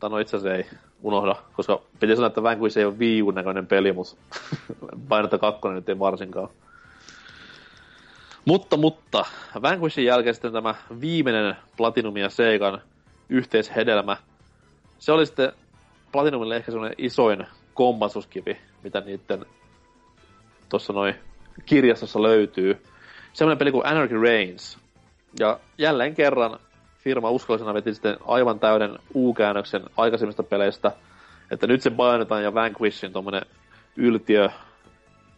Tai no itse asiassa ei unohda, koska piti sanoa, että Vanquish ei ole Wii näköinen peli, mutta painetta kakkonen nyt ei varsinkaan. Mutta, mutta, Vanquishin jälkeen sitten tämä viimeinen Platinum ja Seikan yhteishedelmä. Se oli sitten Platinumille ehkä semmoinen isoin kommasuskivi, mitä niiden tuossa noin kirjastossa löytyy. Semmoinen peli kuin Anarchy Reigns. Ja jälleen kerran firma uskollisena veti sitten aivan täyden U-käännöksen aikaisemmista peleistä, että nyt se Bayonetan ja Vanquishin tommonen yltiö,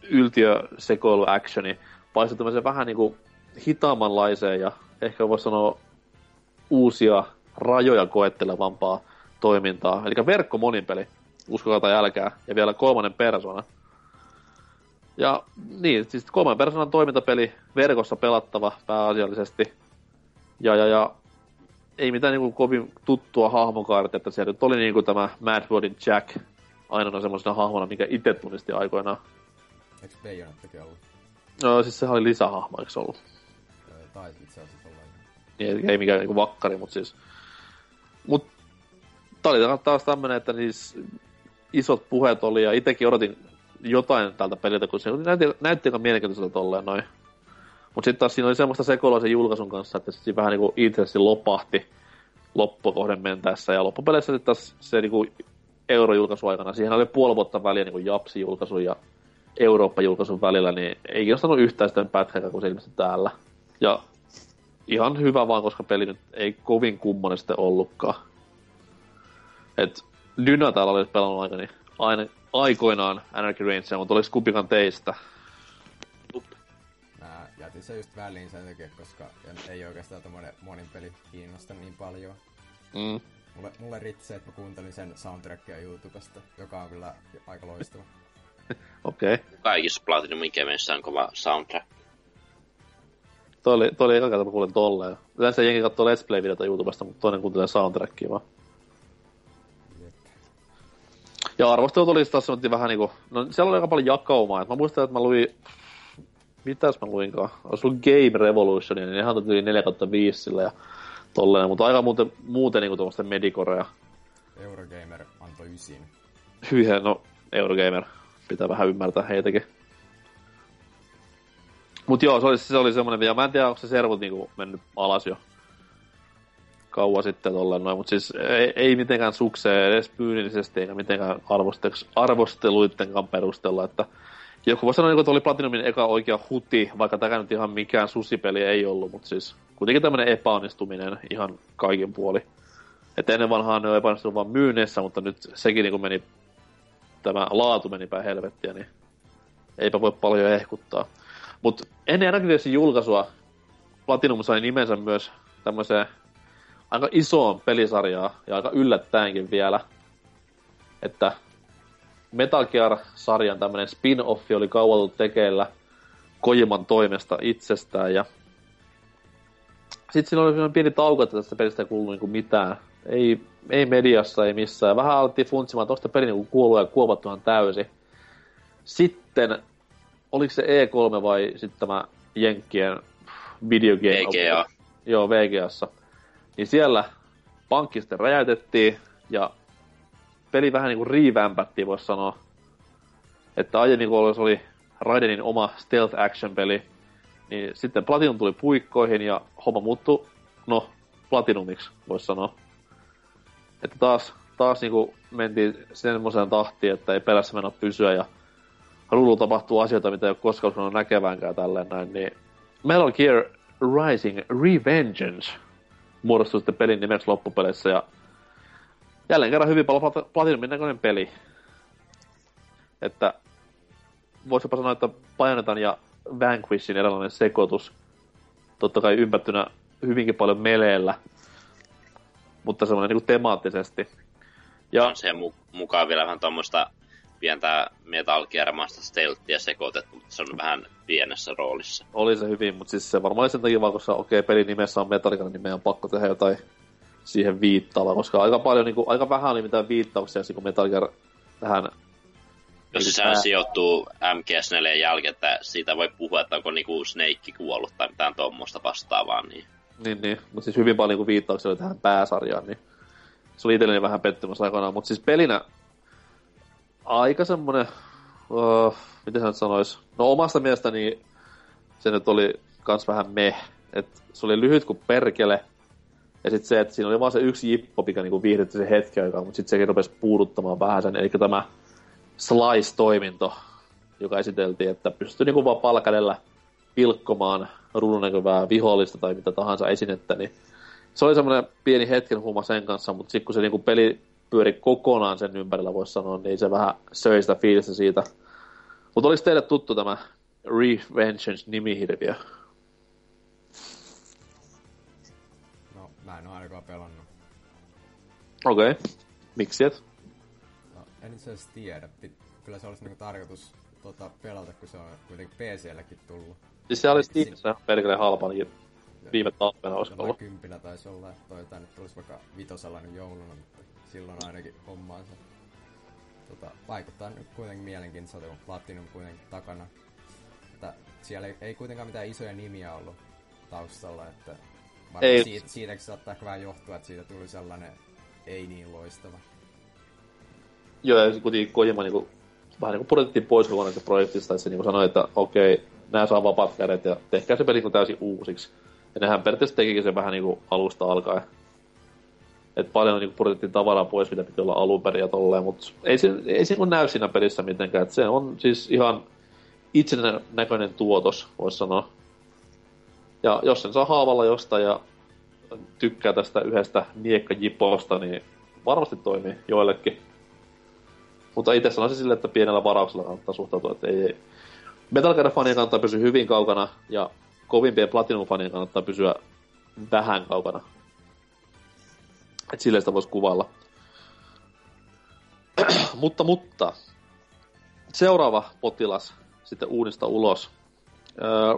yltiö sekoilu actioni paistui tämmöisen vähän niinku hitaammanlaiseen ja ehkä voisi sanoa uusia rajoja koettelevampaa toimintaa. Eli verkko moninpeli, uskokaa tai älkää, ja vielä kolmannen persona – ja niin, siis kolmen persoonan toimintapeli, verkossa pelattava pääasiallisesti. Ja, ja, ja ei mitään niinku kovin tuttua hahmokaartia, että siellä nyt oli niinku tämä Mad Bloodin Jack ainoana semmoisena hahmona, mikä itse tunnisti aikoinaan. Eikö Bayonettakin ollut? No siis sehän oli lisähahmo, eikö se ollut? Tai itse asiassa olla. Niin, ei mikään niinku vakkari, mutta siis... Mut tää oli taas tämmönen, että siis isot puheet oli ja itekin odotin jotain tältä peliltä, kun se näytti, näytti aika mielenkiintoiselta tolleen noin. Mut sitten taas siinä oli semmoista sekoilua sen julkaisun kanssa, että se vähän niinku itse lopahti loppukohden mentäessä. Ja loppupeleissä sitten taas se niinku eurojulkaisuaikana, siihen oli puoli vuotta väliä niinku Japsi-julkaisun ja Eurooppa-julkaisun välillä, niin ei kiinnostanut yhtään sitä pätkää, kun se ilmestyi täällä. Ja ihan hyvä vaan, koska peli nyt ei kovin kummonen sitten ollutkaan. Et Dyna täällä oli pelannut aika, niin aina aikoinaan Anarchy Reigns, mutta oliko kupikan teistä? Mä jätin se just väliin sen takia, koska ei oikeastaan tommonen monin peli kiinnosta niin paljon. Mm. Mulle, mulle riitti se, että mä kuuntelin sen soundtrackia YouTubesta, joka on kyllä aika loistava. Okei. Okay. Kaikissa Platinumin kemeissä on kova soundtrack. Toi oli, toi oli eka kerta, kuulen tolleen. Yleensä jengi katsoo Let's Play-videota YouTubesta, mutta toinen kuuntelee soundtrackia vaan. Ja arvostelut oli taas vähän niinku, no siellä oli aika paljon jakaumaa, et mä muistan, että mä luin, mitäs mä luinkaan, olisi ollut Game Revolution, niin nehän tuli 4 5 sillä ja tolleen, mutta aika muuten, muuten niinku tuommoista Medicorea. Eurogamer antoi ysin. Hyviä, no Eurogamer, pitää vähän ymmärtää heitäkin. Mut joo, se oli, se oli semmonen, ja mä en tiedä, onko se servut niinku mennyt alas jo kauan sitten tolleen noin, mutta siis ei, ei mitenkään sukseen edes pyynillisesti eikä mitenkään arvosteluittenkaan perusteella, että joku voi sanoa, että oli Platinumin eka oikea huti, vaikka tämä nyt ihan mikään susipeli ei ollut, mutta siis kuitenkin tämmöinen epäonnistuminen ihan kaikin puoli. Että ennen vanhaan ne on epäonnistunut vaan myynnissä, mutta nyt sekin niin meni, tämä laatu meni päin helvettiä, niin eipä voi paljon ehkuttaa. Mutta ennen Anakin julkaisua Platinum sai nimensä myös tämmöiseen aika isoon pelisarjaa ja aika yllättäenkin vielä, että Metal Gear-sarjan tämmönen spin-offi oli kauan tekeillä Kojiman toimesta itsestään ja sitten siinä oli pieni tauko, että tästä pelistä ei kuulu niinku mitään. Ei, ei mediassa, ei missään. Vähän alettiin funtsimaan, että onko tämä peli niinku kuollut ja kuopattuhan täysi. Sitten, oliko se E3 vai sitten tämä Jenkkien video game? VGA. Joo, VGAssa. Niin siellä pankki sitten räjäytettiin ja peli vähän niinku revampattiin, voisi sanoa. Että aiemmin kun oli Raidenin oma stealth action peli, niin sitten Platinum tuli puikkoihin ja homma muuttui, no, Platinumiksi, voisi sanoa. Että taas, taas niinku mentiin semmoiseen tahtiin, että ei pelässä mennä pysyä ja ruudulla tapahtuu asioita, mitä ei ole koskaan näkeväänkään tälleen näin, niin Metal Gear Rising Revengeance muodostui sitten pelin nimeksi loppupeleissä ja jälleen kerran hyvin paljon Platinumin näköinen peli. Että voisipa sanoa, että Bayonetan ja Vanquishin erilainen sekoitus. Totta kai ympättynä hyvinkin paljon meleellä, mutta semmoinen niin temaattisesti. Ja on se mu- mukaan vielä vähän tuommoista pientä Metal Gear-maista stealthia sekoitettu, mutta se on vähän pienessä roolissa. Oli se hyvin, mutta siis se varmaan sen takia vaan, koska okei, okay, pelin nimessä on Metal Gear, niin meidän on pakko tehdä jotain siihen viittaava, koska aika paljon, niin kuin, aika vähän oli mitään viittauksia, kun Metal Gear tähän jos se sehän sijoittuu MGS4 jälkeen, että siitä voi puhua, että onko niinku Snake kuollut tai mitään tuommoista vastaavaa. Niin, niin, niin. mutta siis hyvin paljon niinku viittauksia oli tähän pääsarjaan, niin se oli itselleni vähän pettymys aikoinaan. Mutta siis pelinä aika semmonen, uh, miten sä nyt sanois, no omasta mielestäni se nyt oli kans vähän meh, että se oli lyhyt kuin perkele, ja sitten se, että siinä oli vaan se yksi jippo, mikä niinku viihdytti se hetken aikaa, mutta sitten sekin rupesi puuduttamaan vähän sen, eli tämä slice-toiminto, joka esiteltiin, että pystyy niinku vaan palkadella pilkkomaan ruudun näkyvää vihollista tai mitä tahansa esinettä, niin se oli semmoinen pieni hetken humma sen kanssa, mutta sitten kun se niinku peli pyöri kokonaan sen ympärillä, voisi sanoa, niin se vähän söi sitä fiilistä siitä. Mutta olisi teille tuttu tämä Revengeance-nimihirviö? No, mä en ole ainakaan pelannut. Okei. Okay. Miksi et? No, en itse asiassa tiedä. Kyllä se olisi niinku tarkoitus tota, pelata, kun se on kuitenkin PCllekin tullut. Siis se oli Steamissa perkele halpa, niin viime talvena olisi ollut. Kympinä taisi olla, että toi tänne tulisi vaikka vitosella nyt jouluna, mutta silloin ainakin hommaansa. Tota, vaikuttaa nyt kuitenkin mielenkiintoiselta, kun Platinum kuitenkin takana. Että siellä ei, ei kuitenkaan mitään isoja nimiä ollut taustalla, että ei. Siitä, siitäkin saattaa vähän johtua, että siitä tuli sellainen ei niin loistava. Joo, ja kuitenkin Kojima niinku, vähän niinku pudotettiin pois kokonaan projektista, että se niinku sanoi, että okei, nämä saa vapaat kädet ja tehkää se peli niinku täysin uusiksi. Ja nehän periaatteessa tekikin sen vähän niinku alusta alkaen. Et paljon niinku pudotettiin tavaraa pois, mitä piti olla alun perin ja tolleen, mutta ei se, ei se näy siinä pelissä mitenkään. Et se on siis ihan itsenäköinen tuotos, voisi sanoa. Ja jos sen saa haavalla jostain ja tykkää tästä yhdestä miekkajiposta, niin varmasti toimii joillekin. Mutta itse sanoisin sille, että pienellä varauksella kannattaa suhtautua, että ei, ei. Metal Gear-fanien kannattaa pysyä hyvin kaukana, ja kovimpien Platinum-fanien kannattaa pysyä vähän kaukana. Et silleen sitä voisi kuvailla. mutta, mutta. Seuraava potilas sitten uunista ulos. Öö,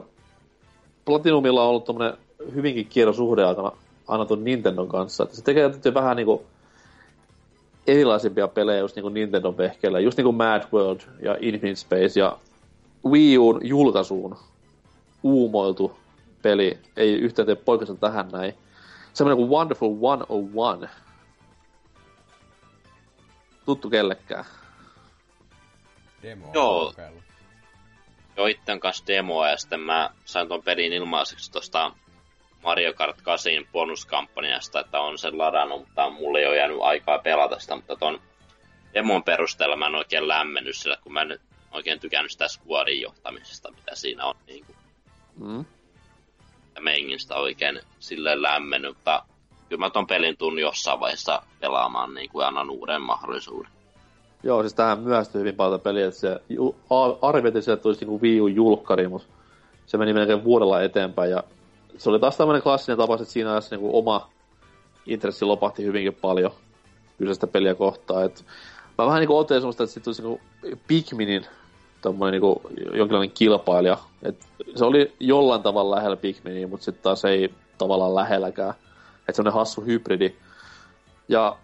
Platinumilla on ollut tommonen hyvinkin kierro suhde aina, aina ton Nintendon kanssa. Että se tekee tietysti vähän niinku erilaisimpia pelejä just niinku Nintendo vehkeillä, just niinku Mad World ja Infinite Space ja Wii Uun julkaisuun uumoiltu peli, ei yhtään tee poikasta tähän näin. Semmoinen kuin Wonderful 101. Tuttu kellekään. Demo Joo. kokeillut. Joo, itten kanssa demoa ja sitten mä sain ton pelin ilmaiseksi tosta Mario Kart 8 bonuskampanjasta, että on sen ladannut, mutta mulle ei ole jäänyt aikaa pelata sitä, mutta ton demon perusteella mä en oikein lämmennyt sillä, kun mä en nyt oikein tykännyt sitä squadin johtamisesta, mitä siinä on niin kuin, Mm. Ja mengistä oikein silleen lämmennyt, kyllä mä ton pelin tuun jossain vaiheessa pelaamaan niin kuin, annan uuden mahdollisuuden. Joo, siis tähän myöhästyi hyvin paljon peliä, että se arvioitiin, että tulisi niinku Wii U julkkari, mutta se meni melkein vuodella eteenpäin ja se oli taas tämmöinen klassinen tapaus, että siinä ajassa niinku oma intressi lopahti hyvinkin paljon kyseistä peliä kohtaan. Et mä vähän niinku otin semmoista, että sit tulisi niinku Pikminin tommonen niinku jonkinlainen kilpailija. Et se oli jollain tavalla lähellä Pikminia, mutta sitten taas ei tavallaan lähelläkään. Että semmonen hassu hybridi. Ja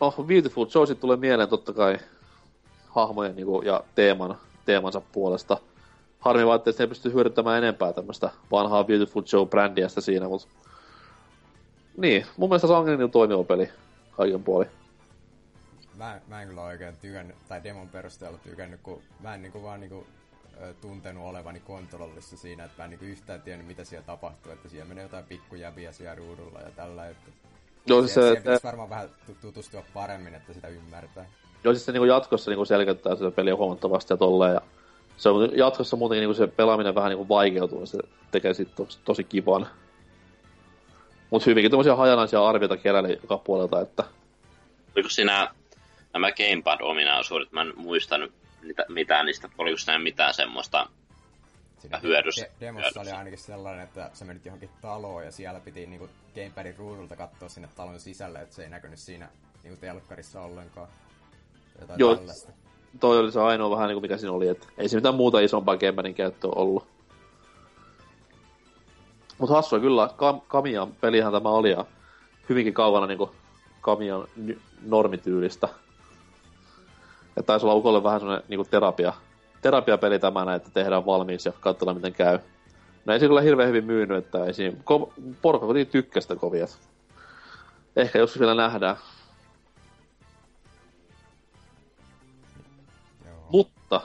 no, Beautiful sit tulee mieleen totta kai hahmojen niinku, ja teeman, teemansa puolesta. Harmi vaan, että pysty hyödyntämään enempää tämmöistä vanhaa Beautiful Joe-brändiä sitä siinä, mutta... Niin, mun mielestä se on niin toimiva peli kaiken puoli. Mä, mä en kyllä oikein tykännyt, tai demon perusteella tykännyt, kun mä en niinku vaan niinku, tuntenut olevani kontrollissa siinä, että mä en niinku yhtään tiennyt, mitä siellä tapahtuu, että siellä menee jotain pikkujäviä siellä ruudulla ja tällä, että Joo, siis siellä, se, siellä pitäisi varmaan vähän tu- tutustua paremmin, että sitä ymmärtää. joo, siis se niinku jatkossa niinku selkeyttää sitä peliä huomattavasti ja tolleen. Ja se on jatkossa muutenkin niinku se pelaaminen vähän niinku vaikeutuu, ja se tekee sit tosi, tosi kivan. Mut hyvinkin tämmöisiä hajanaisia arvioita keräili joka puolelta, että Oliko siinä nämä Gamepad-ominaisuudet, mä en muistanut niitä, mitään niistä, oliko siinä mitään semmoista, Siinä hyödys- de- demossa oli hyödyssä. ainakin sellainen, että sä menit johonkin taloon ja siellä piti niinku gamepadin ruudulta katsoa sinne talon sisälle, että se ei näkynyt siinä niinku telkkarissa ollenkaan. Jotain Joo. tällaista. toi oli se ainoa vähän niinku mikä siinä oli, että ei siinä mitään muuta isompaa Gamepadin käyttöä ollut. Mut hassua kyllä, Kam- Kamian pelihän tämä oli ja hyvinkin kaukana niinku Kamian ny- normityylistä. Ja taisi olla Ukolle vähän semmonen niinku terapia, terapiapeli tämä, että tehdään valmiiksi ja katsotaan miten käy. No ei se kyllä hirveän hyvin myynyt, että ei siinä, ko- porukka kuitenkin tykkästä että ehkä joskus vielä nähdään. Joo. Mutta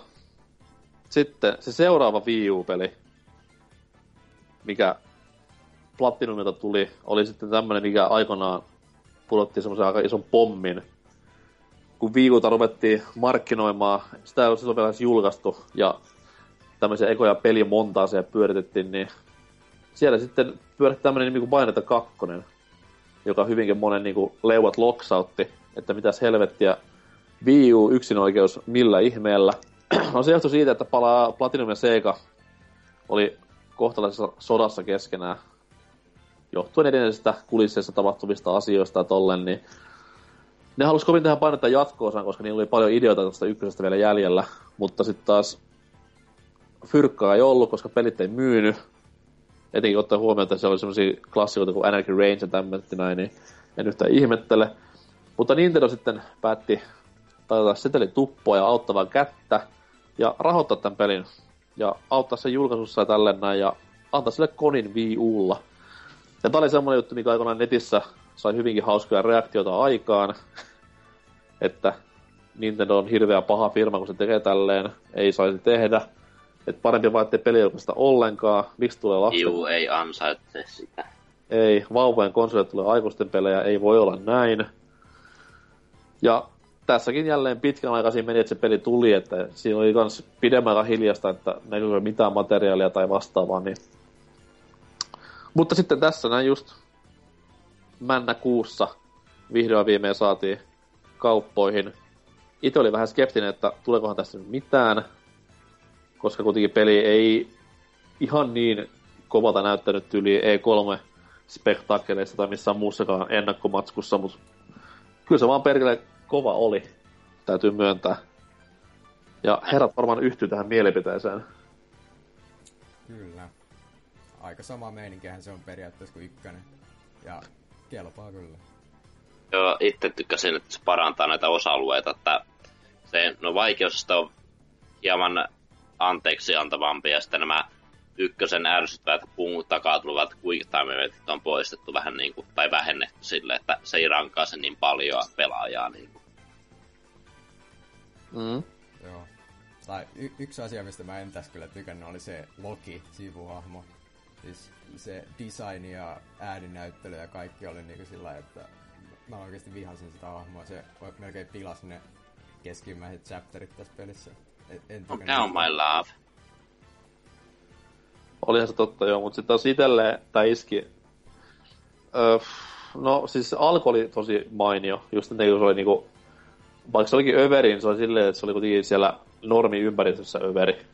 sitten se seuraava Wii U-peli, mikä Platinumilta tuli, oli sitten tämmönen, mikä aikanaan pudotti semmoisen aika ison pommin. Kun Wii Uta ruvettiin markkinoimaan, sitä ei ole silloin vielä julkaistu, ja tämmöisiä ekoja pelimontaaseja pyöritettiin, niin siellä sitten pyöritti tämmönen nimi kuin Bayonetta 2, joka hyvinkin monen niin leuat loksautti, että mitäs helvettiä, Wii U yksinoikeus millä ihmeellä. no se johtui siitä, että palaa Platinum ja Sega oli kohtalaisessa sodassa keskenään johtuen edellisestä kulisseissa tapahtuvista asioista ja tollen, niin ne halusi kovin tehdä painetta jatko koska niillä oli paljon ideoita tästä ykkösestä vielä jäljellä, mutta sitten taas fyrkkaa ei ollut, koska pelit ei myynyt. Etenkin ottaen huomioon, että siellä oli sellaisia klassikoita kuin Anarchy Range ja tämmöistä näin, niin en yhtään ihmettele. Mutta Nintendo sitten päätti tarjota setelin tuppoa ja auttavaa kättä ja rahoittaa tämän pelin ja auttaa sen julkaisussa ja tälleen näin ja antaa sille konin Wii Ulla. Ja tää oli semmonen juttu, mikä aikoinaan netissä sai hyvinkin hauskoja reaktioita aikaan, että Nintendo on hirveä paha firma, kun se tekee tälleen, ei saisi tehdä. Et parempi vaan, ettei peli julkaista ollenkaan. Miksi tulee lasten? Iu ei ansaitse sitä. Ei, vauvojen konsolit tulee aikuisten pelejä, ei voi olla näin. Ja tässäkin jälleen pitkän aikaa siinä meni, että se peli tuli, että siinä oli pidemmän aikaa hiljasta, että näkyykö mitään materiaalia tai vastaavaa, niin... Mutta sitten tässä näin just männä kuussa vihdoin viimein saatiin kauppoihin. Itse oli vähän skeptinen, että tuleekohan tästä nyt mitään, koska kuitenkin peli ei ihan niin kovalta näyttänyt yli E3 spektaakkeleissa tai missään muussakaan ennakkomatskussa, mutta kyllä se vaan perkele kova oli, täytyy myöntää. Ja herrat varmaan yhtyy tähän mielipiteeseen. Kyllä. Aika sama meininkihän se on periaatteessa kuin ykkönen. Ja kelpaa kyllä. Joo, itse tykkäsin, että se parantaa näitä osa-alueita, että se, no vaikeus on hieman anteeksi antavampi, ja sitten nämä ykkösen ärsyttävät puun takaa tulevat quick on poistettu vähän niin kuin, tai vähennetty sille, että se ei rankaa sen niin paljon pelaajaa niin kuin. Mm. Joo. Tai y- yksi asia, mistä mä en tässä kyllä tykännyt, oli se Loki, sivuhahmo. Siis se design ja ääninäyttely ja kaikki oli niinku sillä että mä oikeasti vihasin sitä hahmoa. Se melkein pilasi ne keskimmäiset chapterit tässä pelissä. En, en on down my love. Olihan se totta joo, mutta sitten taas itselleen tää iski... Öö, no siis alku oli tosi mainio, just niin kun se oli niinku... Vaikka se olikin överi, niin se oli silleen, että se oli kuitenkin siellä normi-ympäristössä överi.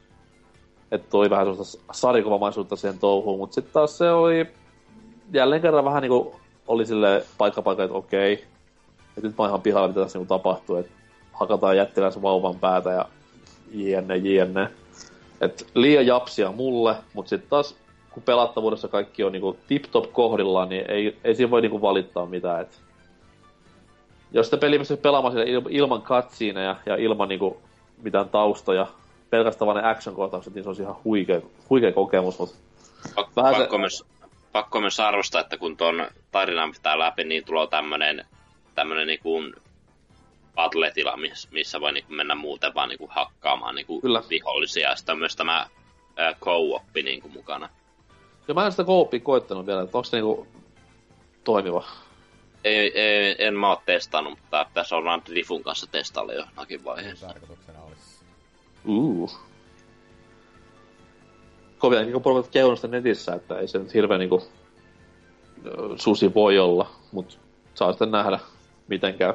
Että toi vähän sellaista sarikuvamaisuutta siihen touhuun, mutta sitten taas se oli jälleen kerran vähän niinku oli sille paikka paikka, että okei, että nyt mä ihan pihalla, mitä tässä niinku tapahtuu, että hakataan jättiläisen vauvan päätä ja jne, jne. Et liian japsia mulle, mutta sitten taas kun pelattavuudessa kaikki on niinku tip-top kohdillaan, niin ei, ei siinä voi niinku valittaa mitään. Et jos sitä peliä pystyy pelaamaan il, ilman cutsceneja ja ilman niinku mitään taustoja, pelkästään vain ne action-kohtaukset, niin se on ihan huikea, huikea kokemus. Mut Pak- pakko, se... myös, pakko myös arvostaa, että kun tuon tarinan pitää läpi, niin tulee tämmönen, tämmönen niinku battle-tila, missä voi niinku mennä muuten vaan niinku hakkaamaan niinku Kyllä. vihollisia. Ja sitten on myös tämä ää, co-oppi niinku mukana. Ja mä en sitä co-oppia koittanut vielä, että onko se niinku toimiva? Ei, ei, en mä oo testannut, mutta tässä ollaan Rifun kanssa testailla jo jonakin vaiheessa. Tarkoituksena olisi. Uh. Kovia niin porvat keunosta netissä, että ei se nyt hirveän niinku susi voi olla, mutta saa sitten nähdä, miten käy.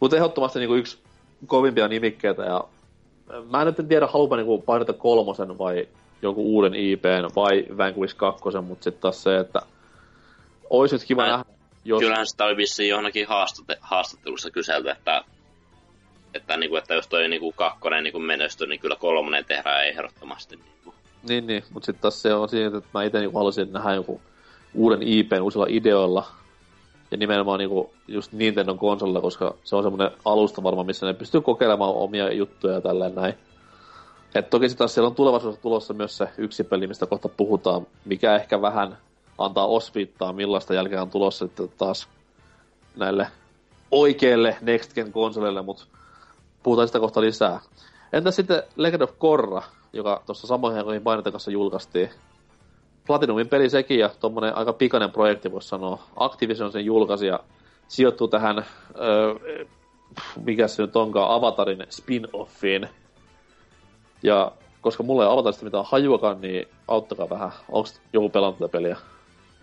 Mutta ehdottomasti niinku yksi kovimpia nimikkeitä ja mä en nyt tiedä halupa niinku painata kolmosen vai joku uuden IPn vai Vanquish 2, mutta sitten taas se, että olisi nyt kiva nähdä, jos... Kyllähän sitä oli vissiin johonkin haastatte- haastattelussa kyselty, että, että, niinku, että jos toi niinku kakkonen niinku menesty, niin kyllä kolmonen tehdään ehdottomasti. Niinku. Niin, niin, mutta sitten taas se on siinä, että mä itse niinku haluaisin nähdä joku uuden IPn uusilla ideoilla, ja nimenomaan niinku just Nintendo konsolilla, koska se on semmoinen alusta varma, missä ne pystyy kokeilemaan omia juttuja ja tälleen näin. Et toki sitä siellä on tulevaisuudessa tulossa myös se yksi peli, mistä kohta puhutaan, mikä ehkä vähän antaa osviittaa, millaista jälkeen on tulossa että taas näille oikeille Next Gen konsoleille, mutta puhutaan sitä kohta lisää. Entä sitten Legend of Korra, joka tuossa samoihin aikoihin Bayonetta kanssa julkaistiin. Platinumin peli sekin ja tuommoinen aika pikainen projekti voisi sanoa. Activision sen julkaisi ja sijoittuu tähän, öö, mikä se nyt onkaan, Avatarin spin-offiin. Ja koska mulla ei Avatarista mitään hajuakaan, niin auttakaa vähän. Onko joku pelannut tätä peliä?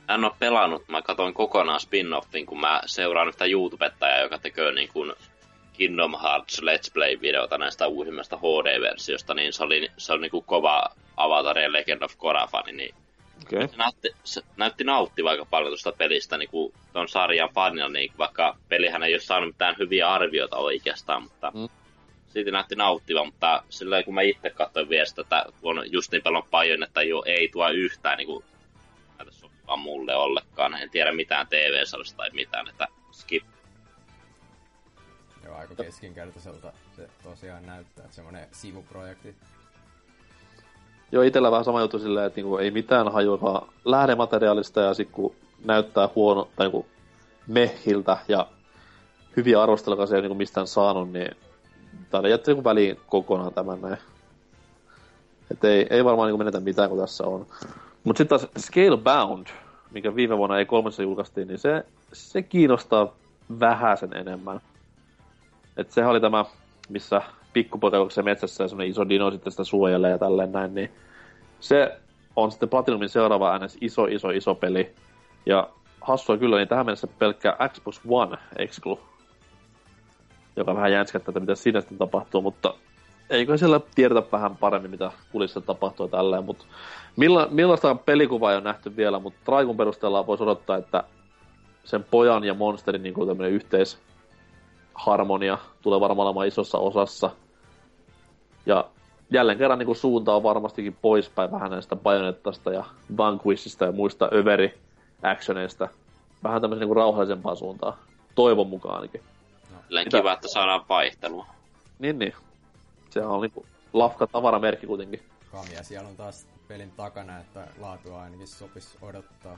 En ole pelannut, mä katsoin kokonaan spin-offin, kun mä seuraan yhtä YouTubettajaa, joka tekee niin kuin Kingdom Hearts Let's Play-videota näistä uusimmasta HD-versiosta, niin se oli, se oli niin kuin kova Avatar ja Legend of Korra-fani, niin Okay. Se, näytti, se näytti nauttiva aika paljon tuosta pelistä niin kuin ton sarjan fanilla, niin vaikka pelihän ei ole saanut mitään hyviä arvioita oikeastaan, mutta mm. siitä näytti nauttiva, mutta silloin kun mä itse katsoin viestä, että on just niin paljon paljon, että jo ei tuo yhtään niin kuin, näitä sopivaa mulle ollenkaan, en tiedä mitään TV-sarjasta tai mitään, että skip. Joo, aika keskinkertaiselta se tosiaan näyttää, että semmoinen sivuprojekti Joo, itellä vähän sama juttu silleen, että niinku ei mitään hajua lähdemateriaalista ja sitten kun näyttää huono tai niinku mehiltä ja hyviä arvosteluja se ei niinku mistään saanut, niin täällä jätti niinku väliin kokonaan tämän näin. Et ei, ei varmaan niinku menetä mitään, kun tässä on. Mutta sitten taas Scalebound, mikä viime vuonna ei kolmessa julkaistiin, niin se, se kiinnostaa vähäsen enemmän. Et sehän oli tämä, missä pikkupoika metsässä ja semmoinen iso dino sitten sitä suojelee ja tälleen näin, niin se on sitten Platinumin seuraava ns. iso, iso, iso peli. Ja hassua kyllä, niin tähän mennessä pelkkä Xbox One exclu, joka vähän jänskättää, että mitä siinä sitten tapahtuu, mutta eikö siellä tiedetä vähän paremmin, mitä kulissa tapahtuu tälleen, mutta milla, millaista pelikuvaa ei ole nähty vielä, mutta Traikun perusteella voisi odottaa, että sen pojan ja monsterin niin kuin yhteisharmonia tulee varmaan olemaan isossa osassa. Ja jälleen kerran niin kuin suunta on varmastikin poispäin vähän näistä Bayonettasta ja Vanquishista ja muista överi actioneista. vähän tämmöisen niinku rauhallisempaan suuntaan. Toivon mukaan ainakin. Silleen Mitä? kiva, että saadaan vaihtelua. Niin, niin. Sehän on niinku lafka tavaramerkki kuitenkin. Kamia siellä on taas pelin takana, että laatua ainakin sopis odottaa.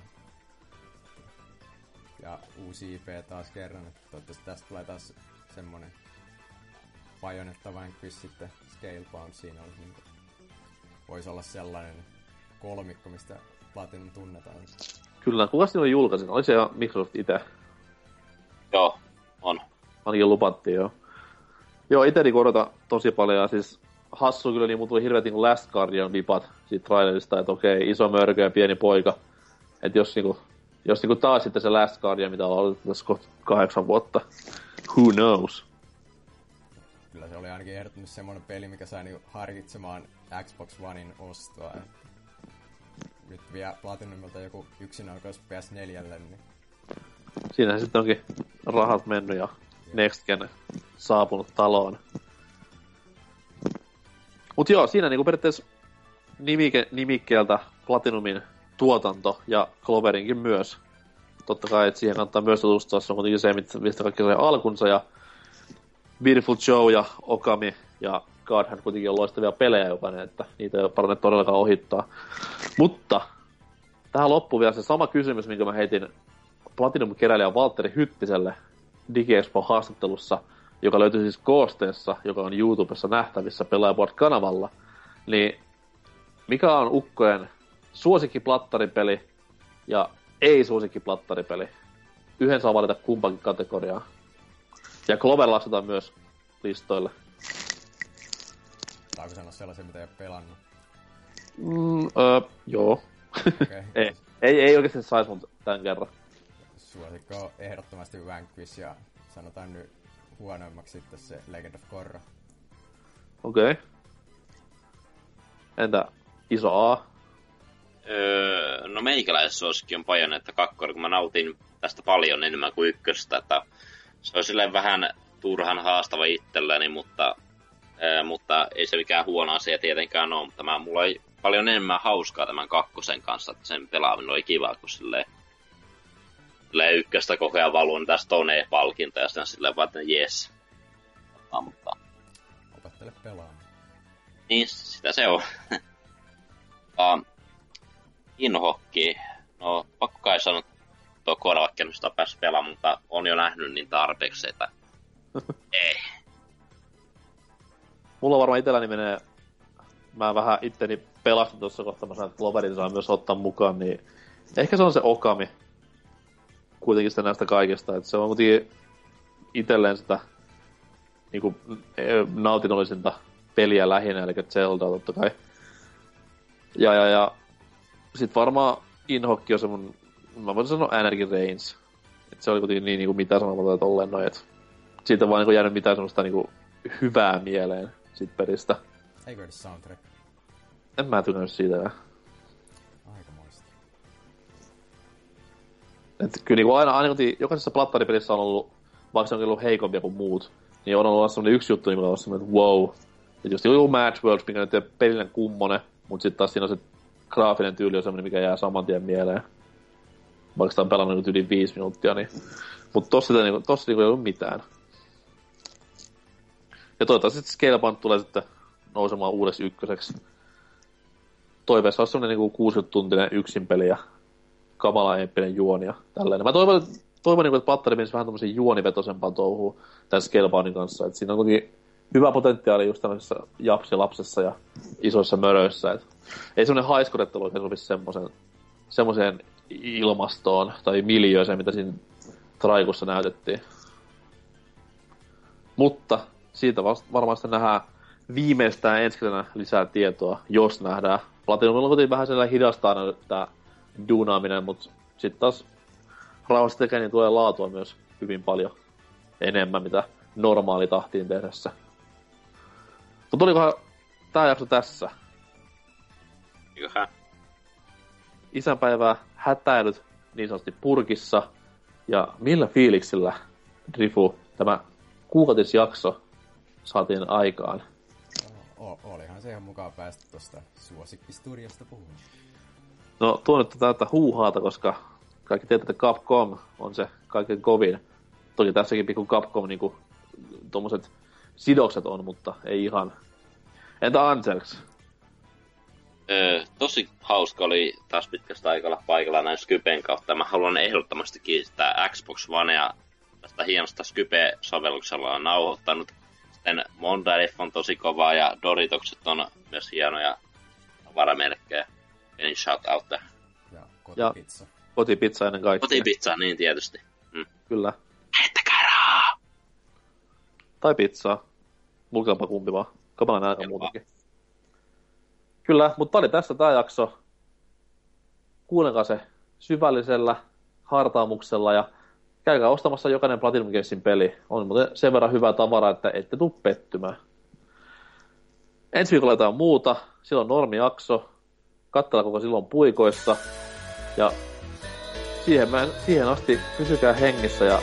Ja uusi IP taas kerran, että toivottavasti tästä tulee taas semmonen Bayonetta Vanquish sitten Scalebound siinä olisi niinku, voisi olla sellainen kolmikko, mistä Platinum tunnetaan. Kyllä, kuka oli julkaisin? Oli se jo Microsoft itse. Joo, on. Ainakin lupattiin joo. Joo, itse odotan tosi paljon, ja siis hassu kyllä, niin mun tuli hirveät niinku Last Guardian vipat siitä trailerista, että okei, iso mörkö ja pieni poika. Että jos niinku, jos niinku taas sitten se Last Guardian, mitä on ollut tässä kohta kahdeksan vuotta. Who knows? Kyllä se oli ainakin ehdottomasti semmonen peli, mikä sai niinku harkitsemaan Xbox Onein ostoa. Nyt vielä Platinumilta joku yksinoikeus PS4, niin Siinähän sitten onkin rahat mennyt ja Next Gen saapunut taloon. Mut joo, siinä niinku periaatteessa nimike, nimikkeeltä Platinumin tuotanto ja Cloverinkin myös. Totta kai, että siihen kannattaa myös tutustua, se on kuitenkin se, mistä kaikki sai alkunsa ja Beautiful Joe ja Okami ja Godhand kuitenkin on loistavia pelejä jokainen, että niitä ei ole parane todellakaan ohittaa. Mutta tähän loppuu vielä se sama kysymys, minkä mä heitin Platinum-keräilijä Valtteri Hyttiselle DigiExpo-haastattelussa, joka löytyy siis koosteessa, joka on YouTubessa nähtävissä Pelaajaport-kanavalla. Niin mikä on Ukkojen suosikkiplattaripeli ja ei-suosikkiplattaripeli? Yhden saa valita kumpakin kategoriaa. Ja Clover lasketaan myös listoille. saako sanoa sellaisen, mitä ei ole pelannut? Mm, öö, joo. Okay. ei, ei, ei oikeasti saisi mut tämän kerran. Suosikko on ehdottomasti Vanquish ja sanotaan nyt huonoimmaksi sitten se Legend of Korra. Okei. Okay. Entä iso A? Öö, no meikäläisen suosikki on Bayonetta 2, kun mä nautin tästä paljon enemmän kuin ykköstä, että se on silleen vähän turhan haastava itselleni, mutta, öö, mutta ei se mikään huono asia tietenkään ole, mutta mä, mulla oli paljon enemmän hauskaa tämän kakkosen kanssa, että sen pelaaminen oli kiva, kun silleen, silleen ykköstä koko ajan valuun tästä on palkinto ja sitten silleen vaan, että jes. Mutta, Opettele pelaamaan. niin, sitä se on. uh, Inhokki. No, pakko kai sanoa tuo korvakkennusta päässyt pelaamaan, mutta on jo nähnyt niin tarpeeksi, että ei. Mulla varmaan itselläni menee, mä vähän itteni pelastin tuossa kohtaa, mä sanoin, että Cloverin saa myös ottaa mukaan, niin ehkä se on se Okami. Kuitenkin sitä näistä kaikista, että se on kuitenkin itselleen sitä niinku, eh, nautinnollisinta peliä lähinnä, eli Zelda totta kai. Ja, ja, ja sit varmaan Inhokki on se mun, mä voisin sanoa Energy Reigns. Et se oli kuitenkin niin, niin kuin mitä sanomatta tolleen noin, et siitä on vaan niin jäänyt mitään semmoista niinku hyvää mieleen sit pelistä. Eikö edes soundtrack? En mä tykännyt siitä. Aikamoista. Et kyllä niinku aina, aina kun jokaisessa plattaripelissä on ollut, vaikka se on ollut heikompia kuin muut, niin on ollut semmoinen yksi juttu, mikä on ollut semmoinen, että wow. Et just joku Match Worlds, mikä nyt ei pelinen kummonen, mutta sitten taas siinä on se graafinen tyyli on semmoinen, mikä jää saman tien mieleen. Vaikka sitä on pelannut niinku yli viisi minuuttia, niin... Mutta tossa, niinku, tossa niinku ei ollut mitään. Ja toivottavasti sitten Scalebound tulee sitten nousemaan uudeksi ykköseksi. Toiveessa olisi semmoinen niinku 60-tuntinen yksinpeli ja kamala eeppinen juoni ja tälleen. Mä toivon, toivon niinku, että Patteri menisi vähän tommosen juonivetoisempaan touhuun tämän Scaleboundin kanssa. Et siinä on kuitenkin hyvä potentiaali just tämmöisessä japsilapsessa ja isoissa möröissä. Et ei semmoinen haiskodettelu oikein sovi semmoisen, semmoiseen ilmastoon tai miljööseen, mitä siinä Traikussa näytettiin. Mutta siitä vasta, varmaan sitten nähdään viimeistään ensi lisää tietoa, jos nähdään. Platinumilla kuitenkin vähän sellainen hidastaa tämä duunaaminen, mutta sitten taas rauhassa tekee, niin tulee laatua myös hyvin paljon enemmän, mitä normaali tahtiin tehdessä. Mutta olikohan tämä jakso tässä? Eiköhän. Isänpäivää hätäilyt niin sanotusti purkissa. Ja millä fiiliksillä, Drifu, tämä kuukautisjakso saatiin aikaan? O- olihan se ihan mukaan päästä tuosta suosikkistudiosta puhumaan. No tuo nyt on täyttä huuhaata, koska kaikki tietää, että Capcom on se kaiken kovin. Toki tässäkin pikku Capcom niinku tuommoiset sidokset on, mutta ei ihan. Entä Anselks? Öö, tosi hauska oli taas pitkästä aikaa paikalla näin Skypen kautta. Mä haluan ehdottomasti kiittää Xbox Onea tästä hienosta Skype-sovelluksella on nauhoittanut. Sitten Mondarif on tosi kovaa ja Doritokset on myös hienoja varamerkkejä. Eli shout out. Ja kotipizza. Ja kotipizza ennen kaikkea. Kotipizza, niin tietysti. Mm. Kyllä. Heittäkää rahaa! Tai pizzaa. Mulkaapa kumpi vaan. Kapala nälkä muutakin. Kyllä, mutta oli tässä tämä jakso. Kuunnelkaa se syvällisellä hartaamuksella ja käykää ostamassa jokainen Platinum Gamesin peli. On muuten sen verran hyvää tavaraa, että ette tule pettymään. Ensi viikolla jotain muuta. Silloin normijakso. Kattella koko silloin puikoissa. Ja siihen, mä, siihen asti pysykää hengissä ja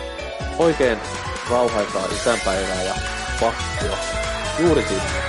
oikein rauhaisaa isänpäivää ja pakkua. Juuri sinne.